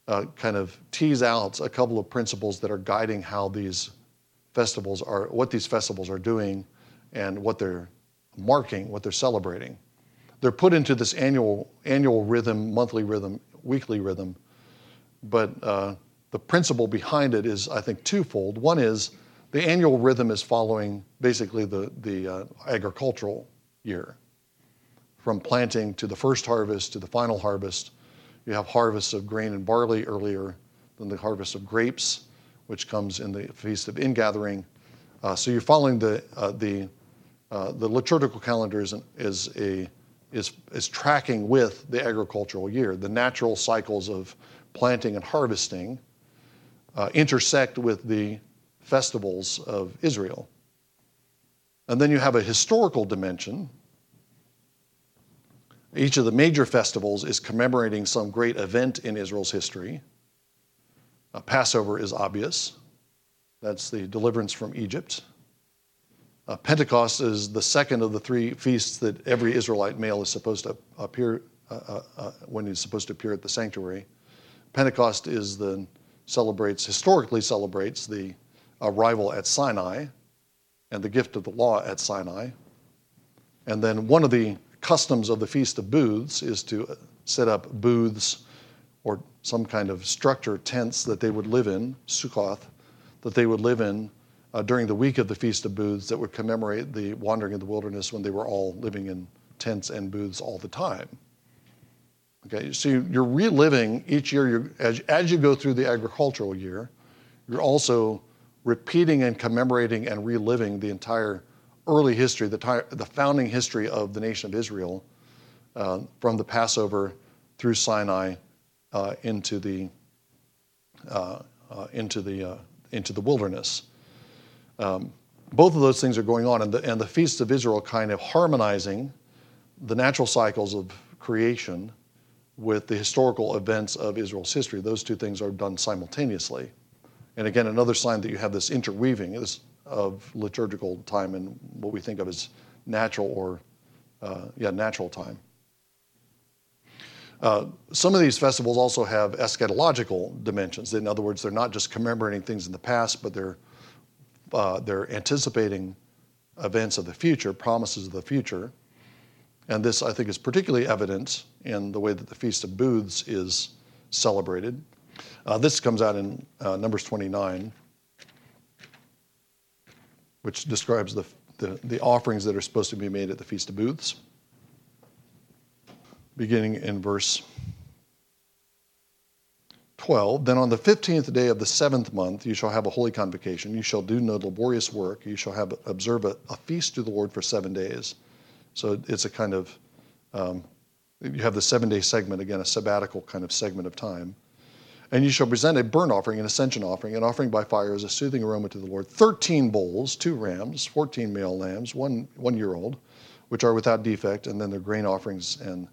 uh, kind of tease out a couple of principles that are guiding how these festivals are, what these festivals are doing, and what they're marking, what they're celebrating. They're put into this annual annual rhythm, monthly rhythm, weekly rhythm, but uh, the principle behind it is, I think, twofold. One is the annual rhythm is following basically the, the uh, agricultural year. From planting to the first harvest to the final harvest, you have harvests of grain and barley earlier than the harvest of grapes, which comes in the Feast of Ingathering. Uh, so you're following the, uh, the, uh, the liturgical calendar is, is, a, is, is tracking with the agricultural year, the natural cycles of planting and harvesting uh, intersect with the festivals of Israel. And then you have a historical dimension. Each of the major festivals is commemorating some great event in Israel's history. Uh, Passover is obvious, that's the deliverance from Egypt. Uh, Pentecost is the second of the three feasts that every Israelite male is supposed to appear uh, uh, uh when he's supposed to appear at the sanctuary. Pentecost is the celebrates, historically celebrates the arrival at Sinai and the gift of the law at Sinai. And then one of the customs of the Feast of Booths is to set up booths or some kind of structure, tents that they would live in, Sukkoth, that they would live in uh, during the week of the Feast of Booths that would commemorate the wandering in the wilderness when they were all living in tents and booths all the time. Okay, so you're reliving each year as, as you go through the agricultural year, you're also repeating and commemorating and reliving the entire early history, the, the founding history of the nation of Israel uh, from the Passover through Sinai uh, into the uh, uh into the uh, into the wilderness. Um, both of those things are going on, and the, and the feasts of Israel kind of harmonizing the natural cycles of creation with the historical events of Israel's history. Those two things are done simultaneously. And again, another sign that you have this interweaving of liturgical time and what we think of as natural or, uh, yeah, natural time. Uh, some of these festivals also have eschatological dimensions. In other words, they're not just commemorating things in the past, but they're, uh, they're anticipating events of the future, promises of the future. And this, I think, is particularly evident in the way that the Feast of Booths is celebrated. Uh, this comes out in uh, Numbers 29, which describes the, the, the, offerings that are supposed to be made at the Feast of Booths, beginning in verse 12. Then on the 15th day of the seventh month, you shall have a holy convocation. You shall do no laborious work. You shall have observe a, a feast to the Lord for seven days. So it's a kind of, um, you have the seven day segment, again, a sabbatical kind of segment of time. And you shall present a burnt offering, an ascension offering, an offering by fire as a soothing aroma to the Lord. Thirteen bulls, two rams, fourteen male lambs, one, one year old, which are without defect, and then their grain offerings and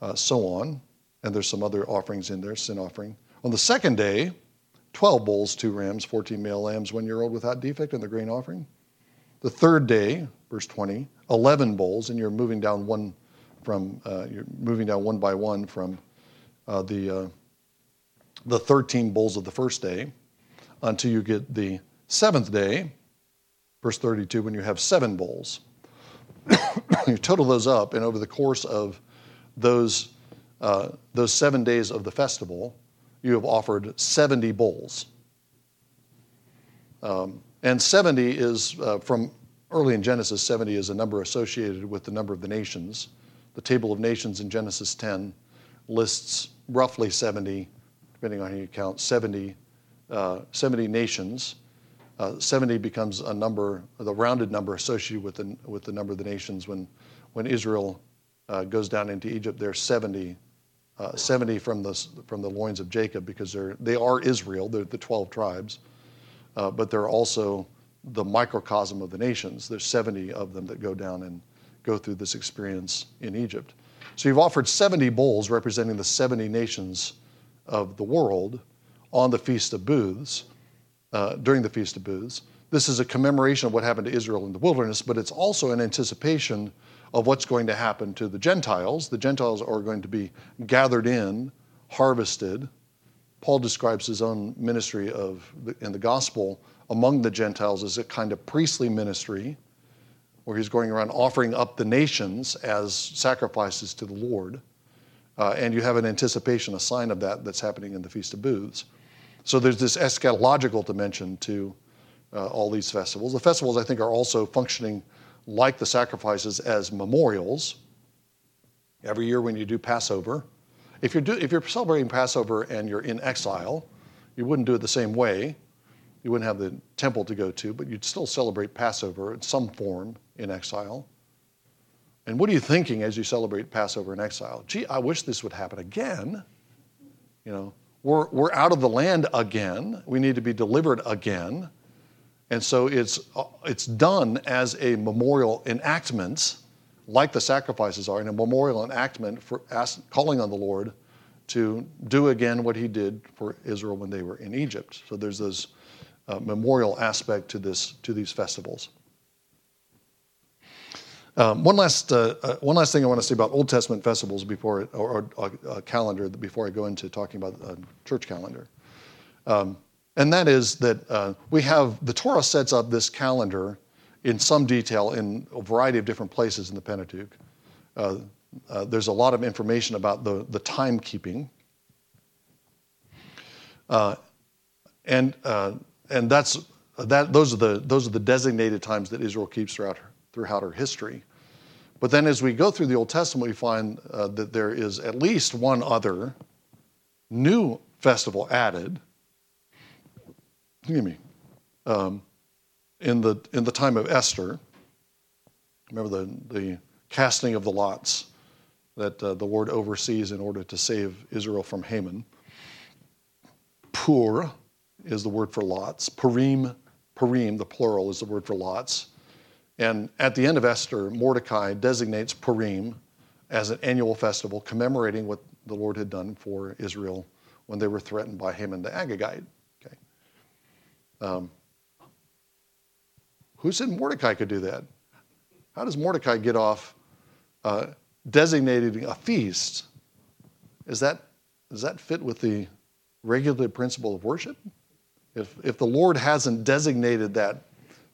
uh, so on. And there's some other offerings in there, sin offering. On the second day, 12 bulls, two rams, 14 male lambs, one year old without defect, and the grain offering. The third day, verse 20, 11 bowls, and you're moving down one from, uh, you're moving down one by one from uh, the, uh, the 13 bowls of the first day until you get the seventh day, verse 32, when you have seven bowls. you total those up, and over the course of those, uh, those seven days of the festival, you have offered 70 bulls. Um, and 70 is uh, from early in Genesis, 70 is a number associated with the number of the nations. The table of nations in Genesis 10 lists roughly 70, depending on how you count, 70, uh, 70 nations. Uh, 70 becomes a number, the rounded number associated with the, with the number of the nations. When, when Israel uh, goes down into Egypt, there's 70, uh, 70 from the, from the loins of Jacob because they're, they are Israel, they're the 12 tribes, uh, but they're also the microcosm of the nations. There's 70 of them that go down and go through this experience in Egypt. So you've offered 70 bowls representing the 70 nations of the world on the Feast of Booths, uh, during the Feast of Booths. This is a commemoration of what happened to Israel in the wilderness, but it's also an anticipation of what's going to happen to the Gentiles. The Gentiles are going to be gathered in, harvested. Paul describes his own ministry of in the gospel among the Gentiles as a kind of priestly ministry where he's going around offering up the nations as sacrifices to the Lord. Uh, and you have an anticipation, a sign of that that's happening in the Feast of Booths. So there's this eschatological dimension to uh, all these festivals. The festivals, I think, are also functioning like the sacrifices as memorials. Every year when you do Passover, if you're, do, if you're celebrating Passover and you're in exile, you wouldn't do it the same way. You wouldn't have the temple to go to, but you'd still celebrate Passover in some form in exile. And what are you thinking as you celebrate Passover in exile? Gee, I wish this would happen again. You know, we're, we're out of the land again. We need to be delivered again. And so it's, it's done as a memorial enactment, like the sacrifices are, in a memorial enactment for ask, calling on the Lord to do again what he did for Israel when they were in Egypt. So there's this uh, memorial aspect to, this, to these festivals. Um, one last uh, uh, one last thing I want to say about Old Testament festivals before or, or uh, calendar before I go into talking about a church calendar, um, and that is that uh, we have the Torah sets up this calendar in some detail in a variety of different places in the Pentateuch. Uh, uh, there's a lot of information about the the timekeeping, and and that's that those are the those are the designated times that Israel keeps throughout her throughout her history. But then as we go through the Old Testament, we find uh, that there is at least one other new festival added. Excuse me. Um, in the in the time of Esther, remember the the casting of the lots that uh, the Lord oversees in order to save Israel from Haman. Pur is the word for lots. Purim, Purim, the plural, is the word for lots. And at the end of Esther, Mordecai designates Purim as an annual festival commemorating what the Lord had done for Israel when they were threatened by Haman the Agagite. Okay. Um, who said Mordecai could do that? How does Mordecai get off uh, designating a feast? Is that, does that fit with the regular principle of worship? If, if the Lord hasn't designated that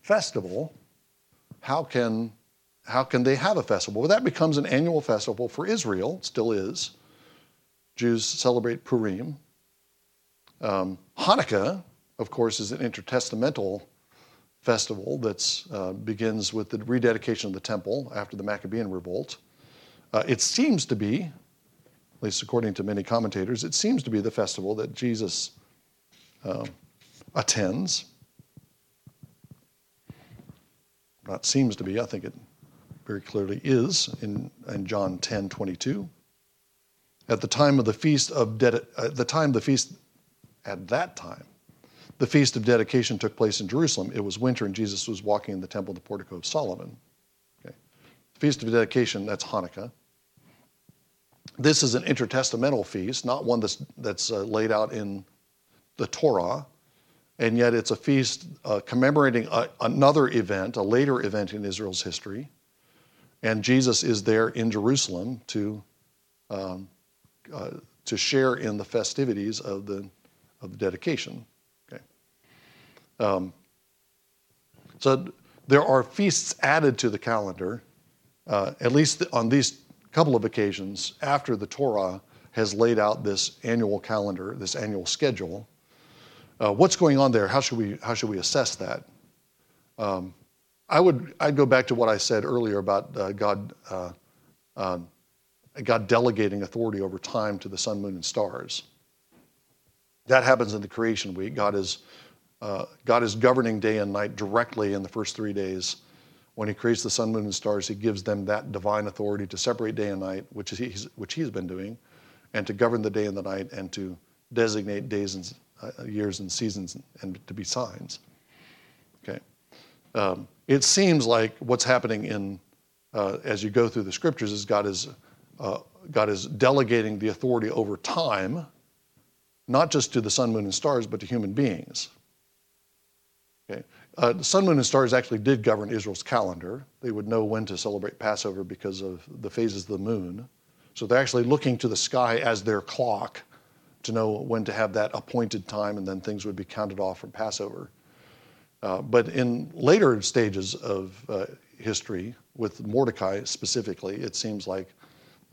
festival, how can, how can they have a festival? Well, that becomes an annual festival for Israel, still is. Jews celebrate Purim. Um, Hanukkah, of course, is an intertestamental festival that uh, begins with the rededication of the temple after the Maccabean revolt. Uh, it seems to be, at least according to many commentators, it seems to be the festival that Jesus uh, attends. Not seems to be, I think it very clearly is in, in John 10 22. At the time of the feast of dedi- at the time the feast at that time, the feast of dedication took place in Jerusalem. It was winter and Jesus was walking in the temple, the portico of Solomon. Okay. The feast of dedication, that's Hanukkah. This is an intertestamental feast, not one that's, that's uh, laid out in the Torah and yet it's a feast uh, commemorating a, another event, a later event in Israel's history. And Jesus is there in Jerusalem to, um, uh, to share in the festivities of the, of the dedication. Okay. Um, so there are feasts added to the calendar uh, at least on these couple of occasions, after the Torah has laid out this annual calendar, this annual schedule, uh, what's going on there? How should we, how should we assess that? Um, I would I'd go back to what I said earlier about uh, God, uh, uh, God delegating authority over time to the sun, moon, and stars. That happens in the creation week. God is, uh, God is governing day and night directly in the first three days. When He creates the sun, moon, and stars, He gives them that divine authority to separate day and night, which, is he's, which He's been doing, and to govern the day and the night, and to designate days and uh, years and seasons and to be signs. Okay. Um, it seems like what's happening in uh, as you go through the scriptures is God is uh, God is delegating the authority over time, not just to the sun, moon, and stars, but to human beings. Okay. Uh, the sun, moon, and stars actually did govern Israel's calendar. They would know when to celebrate Passover because of the phases of the moon. So they're actually looking to the sky as their clock to know when to have that appointed time, and then things would be counted off from Passover. Uh, but in later stages of uh, history, with Mordecai specifically, it seems like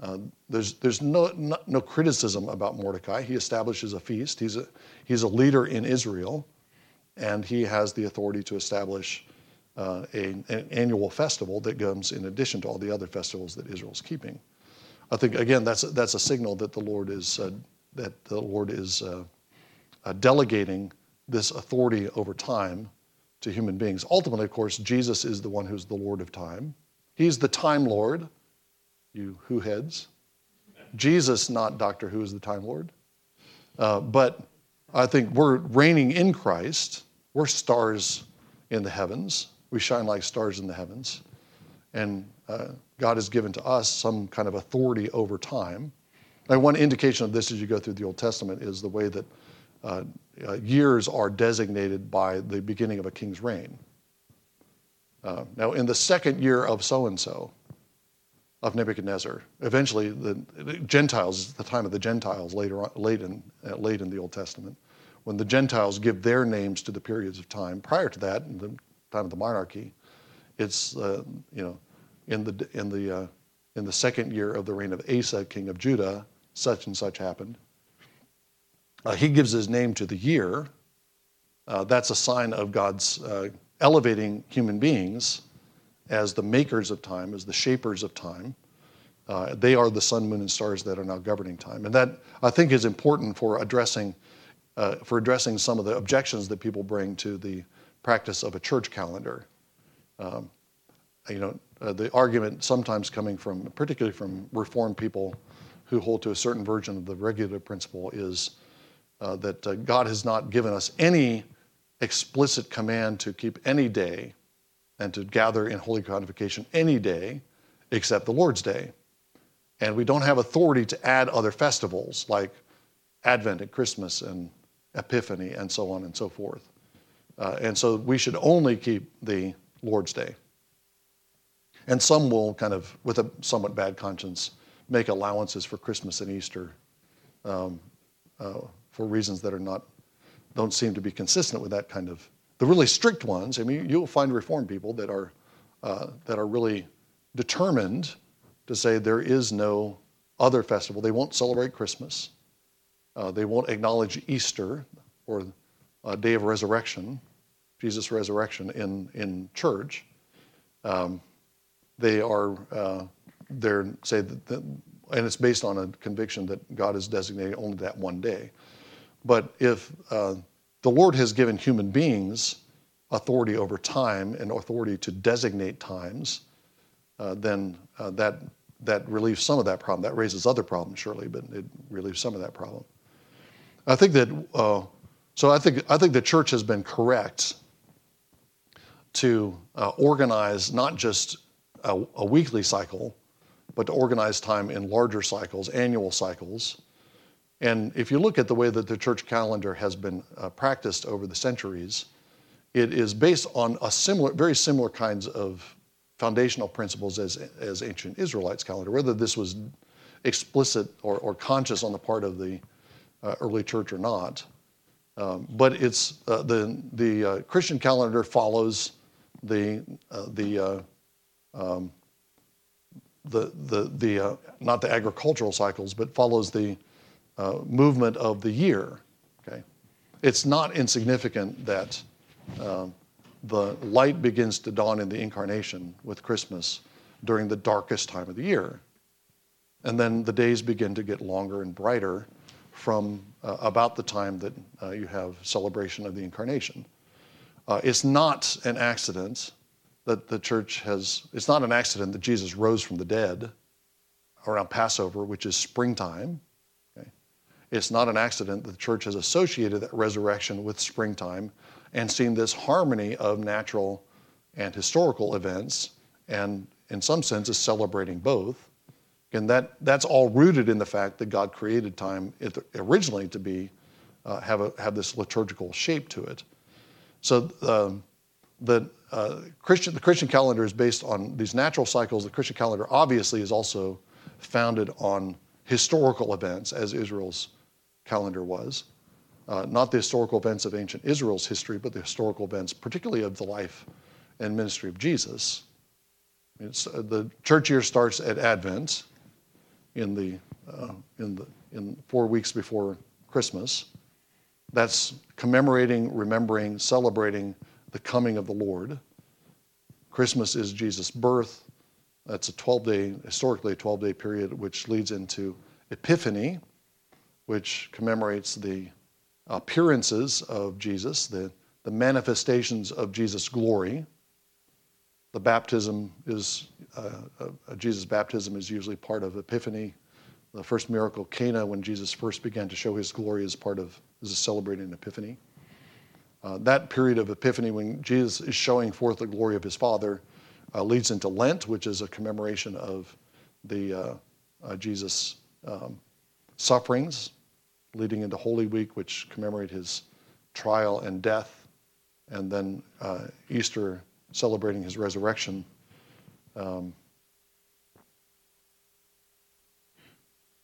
uh, there's, there's no, no, no, criticism about Mordecai. He establishes a feast, he's a, he's a leader in Israel, and he has the authority to establish uh, a, an annual festival that comes in addition to all the other festivals that Israel's keeping. I think, again, that's, that's a signal that the Lord is, uh, that the Lord is uh, delegating this authority over time to human beings. Ultimately, of course, Jesus is the one who's the Lord of time. He's the time Lord, you who heads. Jesus, not Doctor Who, is the time Lord. Uh, but I think we're reigning in Christ. We're stars in the heavens. We shine like stars in the heavens. And uh, God has given to us some kind of authority over time. And one indication of this as you go through the Old Testament is the way that uh, uh, years are designated by the beginning of a king's reign. Uh, now, in the second year of so and so, of Nebuchadnezzar, eventually the, the Gentiles, the time of the Gentiles later on, late in, uh, late in the Old Testament, when the Gentiles give their names to the periods of time. Prior to that, in the time of the monarchy, it's, uh, you know, in the, in, the, uh, in the second year of the reign of Asa, king of Judah, such and such happened. Uh, he gives his name to the year. Uh, that's a sign of God's uh, elevating human beings as the makers of time, as the shapers of time. Uh, they are the sun, moon, and stars that are now governing time, and that I think is important for addressing uh, for addressing some of the objections that people bring to the practice of a church calendar. Um, you know, uh, the argument sometimes coming from, particularly from Reformed people who hold to a certain version of the regulative principle, is uh, that uh, God has not given us any explicit command to keep any day and to gather in holy convocation any day except the Lord's Day. And we don't have authority to add other festivals like Advent and Christmas and Epiphany and so on and so forth. Uh, and so we should only keep the Lord's Day. And some will kind of, with a somewhat bad conscience, make allowances for Christmas and Easter. Um, uh, for reasons that are not, don't seem to be consistent with that kind of, the really strict ones. I mean, you'll find Reformed people that are, uh, that are really determined to say there is no other festival. They won't celebrate Christmas. Uh, they won't acknowledge Easter or a day of resurrection, Jesus' resurrection in, in church. Um, they are, they're, say, that, that, and it's based on a conviction that God has designated only that one day. But if uh, the Lord has given human beings authority over time and authority to designate times, uh, then uh, that, that relieves some of that problem. That raises other problems, surely, but it relieves some of that problem. I think that, uh, so I think, I think the church has been correct to uh, organize not just a, a weekly cycle, but to organize time in larger cycles, annual cycles, and if you look at the way that the church calendar has been uh, practiced over the centuries, it is based on a similar, very similar kinds of foundational principles as, as ancient Israelites calendar, whether this was explicit or, or conscious on the part of the uh, early church or not. Um, but it's uh, the the uh, Christian calendar follows the uh, the uh, um, the, the, the uh, not the agricultural cycles, but follows the uh, movement of the year. Okay? It's not insignificant that um, the light begins to dawn in the incarnation with Christmas during the darkest time of the year. And then the days begin to get longer and brighter from uh, about the time that uh, you have celebration of the incarnation. Uh, it's not an accident that the church has, it's not an accident that Jesus rose from the dead around Passover, which is springtime. Okay? It's not an accident that the church has associated that resurrection with springtime and seen this harmony of natural and historical events, and in some sense is celebrating both. And that, that's all rooted in the fact that God created time originally to be, uh, have, a, have this liturgical shape to it. So um, the, uh, Christian, the Christian calendar is based on these natural cycles. The Christian calendar obviously is also founded on historical events, as Israel's calendar was. Uh, not the historical events of ancient Israel's history, but the historical events, particularly of the life and ministry of Jesus. Uh, the church year starts at Advent, in the, uh, in the in four weeks before Christmas. That's commemorating, remembering, celebrating the coming of the Lord. Christmas is Jesus' birth. That's a 12 day, historically, a 12 day period, which leads into Epiphany, which commemorates the appearances of Jesus, the, the manifestations of Jesus' glory. The baptism is, uh, uh, Jesus' baptism is usually part of Epiphany. The first miracle, Cana, when Jesus first began to show his glory, is part of, is celebrating Epiphany. Uh, that period of Epiphany, when Jesus is showing forth the glory of his Father, uh, leads into Lent, which is a commemoration of the uh, uh Jesus' um, sufferings, leading into Holy Week, which commemorate his trial and death, and then uh, Easter celebrating his resurrection. Um,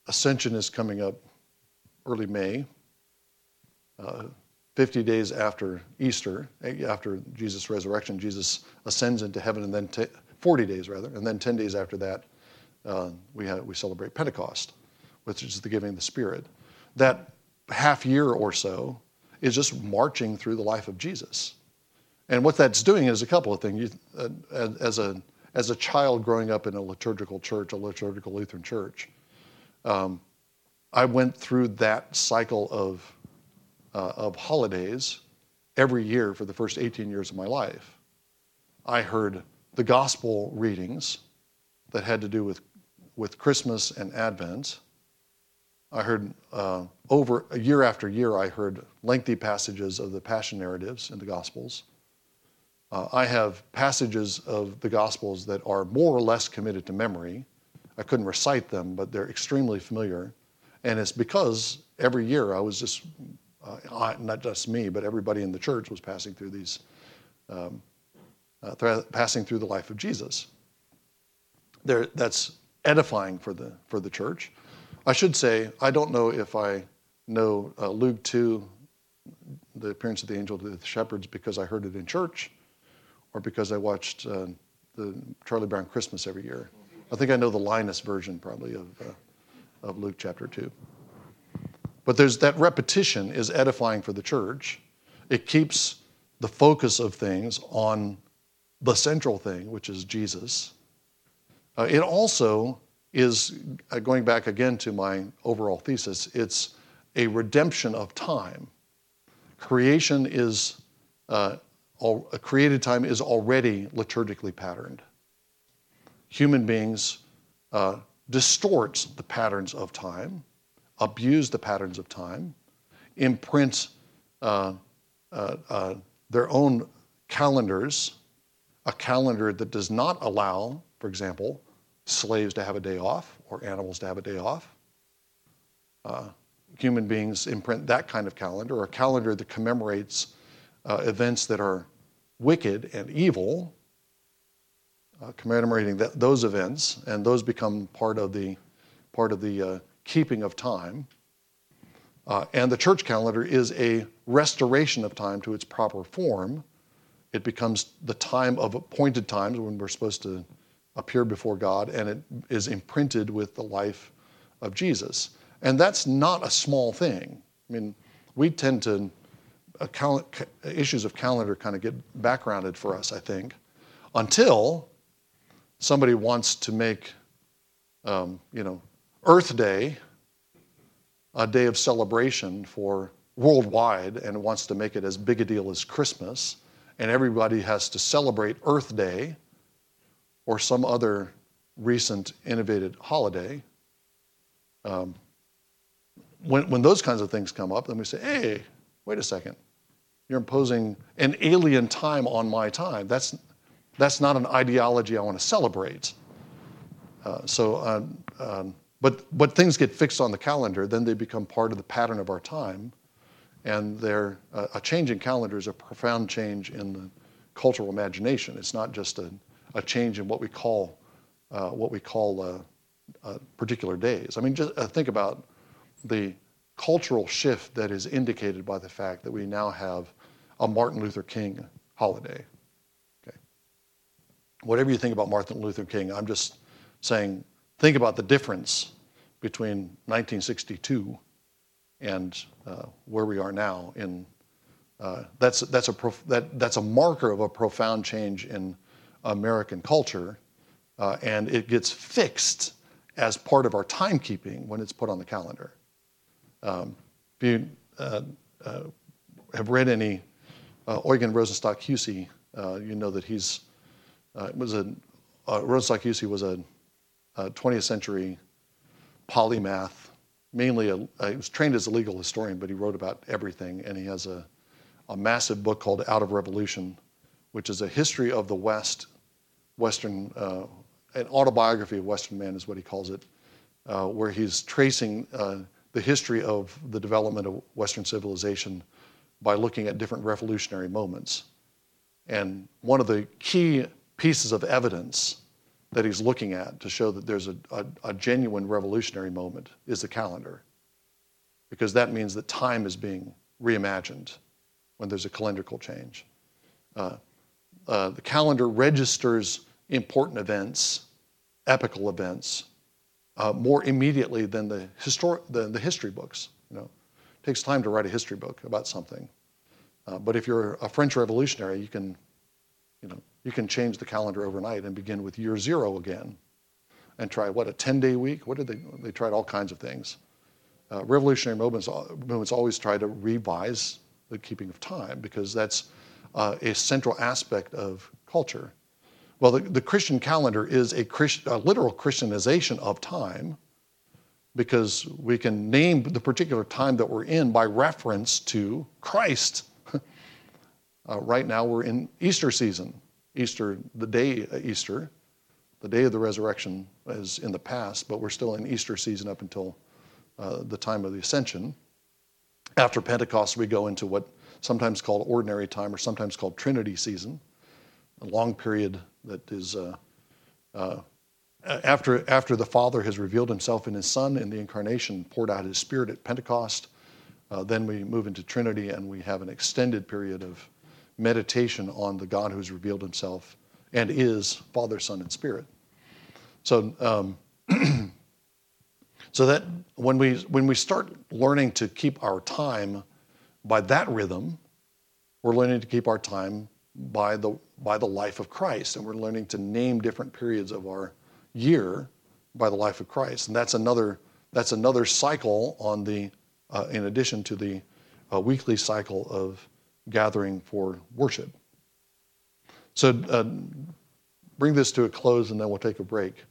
Ascension is coming up early May, 50 days after Easter, eh, after Jesus' resurrection. Jesus ascends into heaven, and then t- 40 days rather, and then 10 days after that, uh, we, have, we celebrate Pentecost, which is the giving of the Spirit. That half year or so is just marching through the life of Jesus. And what that's doing is a couple of things. You, uh, as, a, as a child growing up in a liturgical church, a liturgical Lutheran church, um, I went through that cycle of, uh, of holidays every year for the first 18 years of my life. I heard the gospel readings that had to do with, with Christmas and Advent. I heard uh, over year after year, I heard lengthy passages of the Passion narratives in the Gospels. Uh, I have passages of the Gospels that are more or less committed to memory. I couldn't recite them, but they're extremely familiar. And it's because every year I was just, uh, not just me, but everybody in the church was passing through these, um, uh, th- passing through the life of Jesus. There, that's edifying for the, for the church. I should say, I don't know if I know uh, Luke 2, the appearance of the angel to the shepherds, because I heard it in church or because I watched uh, the Charlie Brown Christmas every year. I think I know the Linus version probably of, uh, of Luke chapter 2. But there's that repetition is edifying for the church. It keeps the focus of things on the central thing, which is Jesus. Uh, it also is, uh, going back again to my overall thesis, it's a redemption of time. Creation is uh, all, a created time is already liturgically patterned. Human beings uh, distort the patterns of time, abuse the patterns of time, imprint uh, uh, uh, their own calendars, a calendar that does not allow, for example, slaves to have a day off or animals to have a day off. Uh, human beings imprint that kind of calendar, or a calendar that commemorates uh, events that are wicked and evil, uh, commemorating that, those events, and those become part of the part of the keeping of time. Uh, and the church calendar is a restoration of time to its proper form. It becomes the time of appointed times when we're supposed to appear before God, and it is imprinted with the life of Jesus. And that's not a small thing. I mean, we tend to, cal- issues of calendar kind of get backgrounded for us, I think, until somebody wants to make, um, you know, Earth Day a day of celebration for worldwide and wants to make it as big a deal as Christmas, and everybody has to celebrate Earth Day or some other recent innovated holiday. Um, when, when those kinds of things come up, then we say, hey, wait a second. You're imposing an alien time on my time. That's, that's not an ideology I want to celebrate. Uh, so, uh, um, but, but things get fixed on the calendar, then they become part of the pattern of our time. And they're, uh, a change in calendar is a profound change in the cultural imagination. It's not just a, a change in what we call, uh, what we call uh, uh, particular days. I mean, just think about the cultural shift that is indicated by the fact that we now have a Martin Luther King holiday. Okay. Whatever you think about Martin Luther King, I'm just saying think about the difference between 1962 and uh, where we are now. In uh, that's that's a prof- that that's a marker of a profound change in American culture, uh, and it gets fixed as part of our timekeeping when it's put on the calendar. Um, if you uh, uh, have read any uh, Eugen Rosenstock Huessy, you know that he's was a Rosenstock Huessy was a, a 20th century polymath. Mainly, a, he was trained as a legal historian, but he wrote about everything, and he has a, a massive book called Out of Revolution, which is a history of the West, Western, uh, an autobiography of Western man is what he calls it, uh, where he's tracing uh, the history of the development of Western civilization by looking at different revolutionary moments. And one of the key pieces of evidence that he's looking at to show that there's a, a, a genuine revolutionary moment is the calendar. Because that means that time is being reimagined when there's a calendrical change. Uh, uh, the calendar registers important events, epical events, uh, more immediately than the, histor- than the history books. You know, it takes time to write a history book about something. Uh, but if you're a French revolutionary, you can, you know, you can change the calendar overnight and begin with year zero again, and try what a 10-day week. What did they? They tried all kinds of things. Uh, revolutionary movements, movements always try to revise the keeping of time because that's uh, a central aspect of culture. Well, the, the Christian calendar is a, Christ, a literal Christianization of time because we can name the particular time that we're in by reference to Christ. uh, right now, we're in Easter season. Easter, the day Easter, the day of the resurrection is in the past, but we're still in Easter season up until uh, the time of the ascension. After Pentecost, we go into what sometimes called ordinary time or sometimes called Trinity season, a long period that is uh, uh, after, after the Father has revealed himself in his Son in the incarnation, poured out his Spirit at Pentecost. Uh, then we move into Trinity and we have an extended period of meditation on the God who's revealed himself and is Father, Son, and Spirit. So, um, so that when we, when we start learning to keep our time by that rhythm, we're learning to keep our time by the, by the life of Christ. And we're learning to name different periods of our year by the life of Christ. And that's another, that's another cycle on the, uh, in addition to the uh, weekly cycle of gathering for worship. So uh, bring this to a close and then we'll take a break.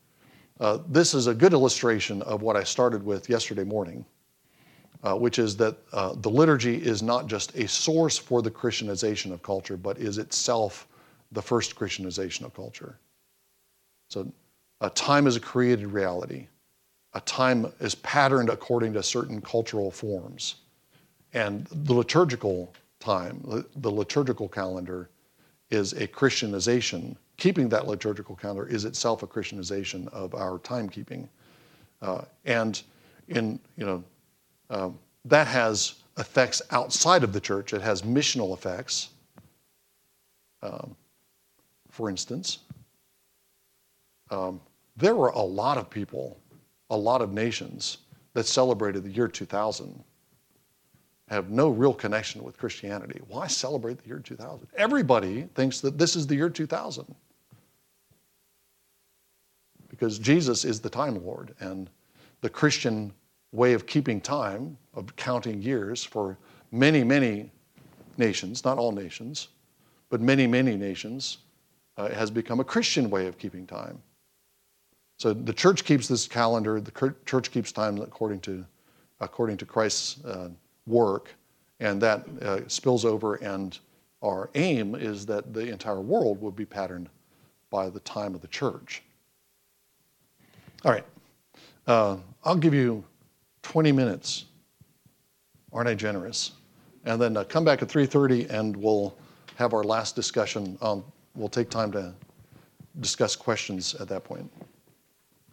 Uh, this is a good illustration of what I started with yesterday morning uh, which is that uh, the liturgy is not just a source for the Christianization of culture, but is itself the first Christianization of culture. So, a time is a created reality. A time is patterned according to certain cultural forms. And the liturgical time, the liturgical calendar, is a Christianization. Keeping that liturgical calendar is itself a Christianization of our timekeeping. Uh, and in, you know, um, that has effects outside of the church. It has missional effects. Um, for instance, um, there were a lot of people, a lot of nations that celebrated the year 2000 have no real connection with Christianity. Why celebrate the year 2000? Everybody thinks that this is the year 2000 because Jesus is the time Lord, and the Christian way of keeping time, of counting years for many, many nations, not all nations, but many, many nations, uh, has become a Christian way of keeping time. So the church keeps this calendar, the church keeps time according to, according to Christ's uh, work, and that uh, spills over, and our aim is that the entire world will be patterned by the time of the church. All right. Uh, I'll give you 20 minutes. Aren't I generous? And then uh, come back at 3:30, and we'll have our last discussion. Um, we'll take time to discuss questions at that point.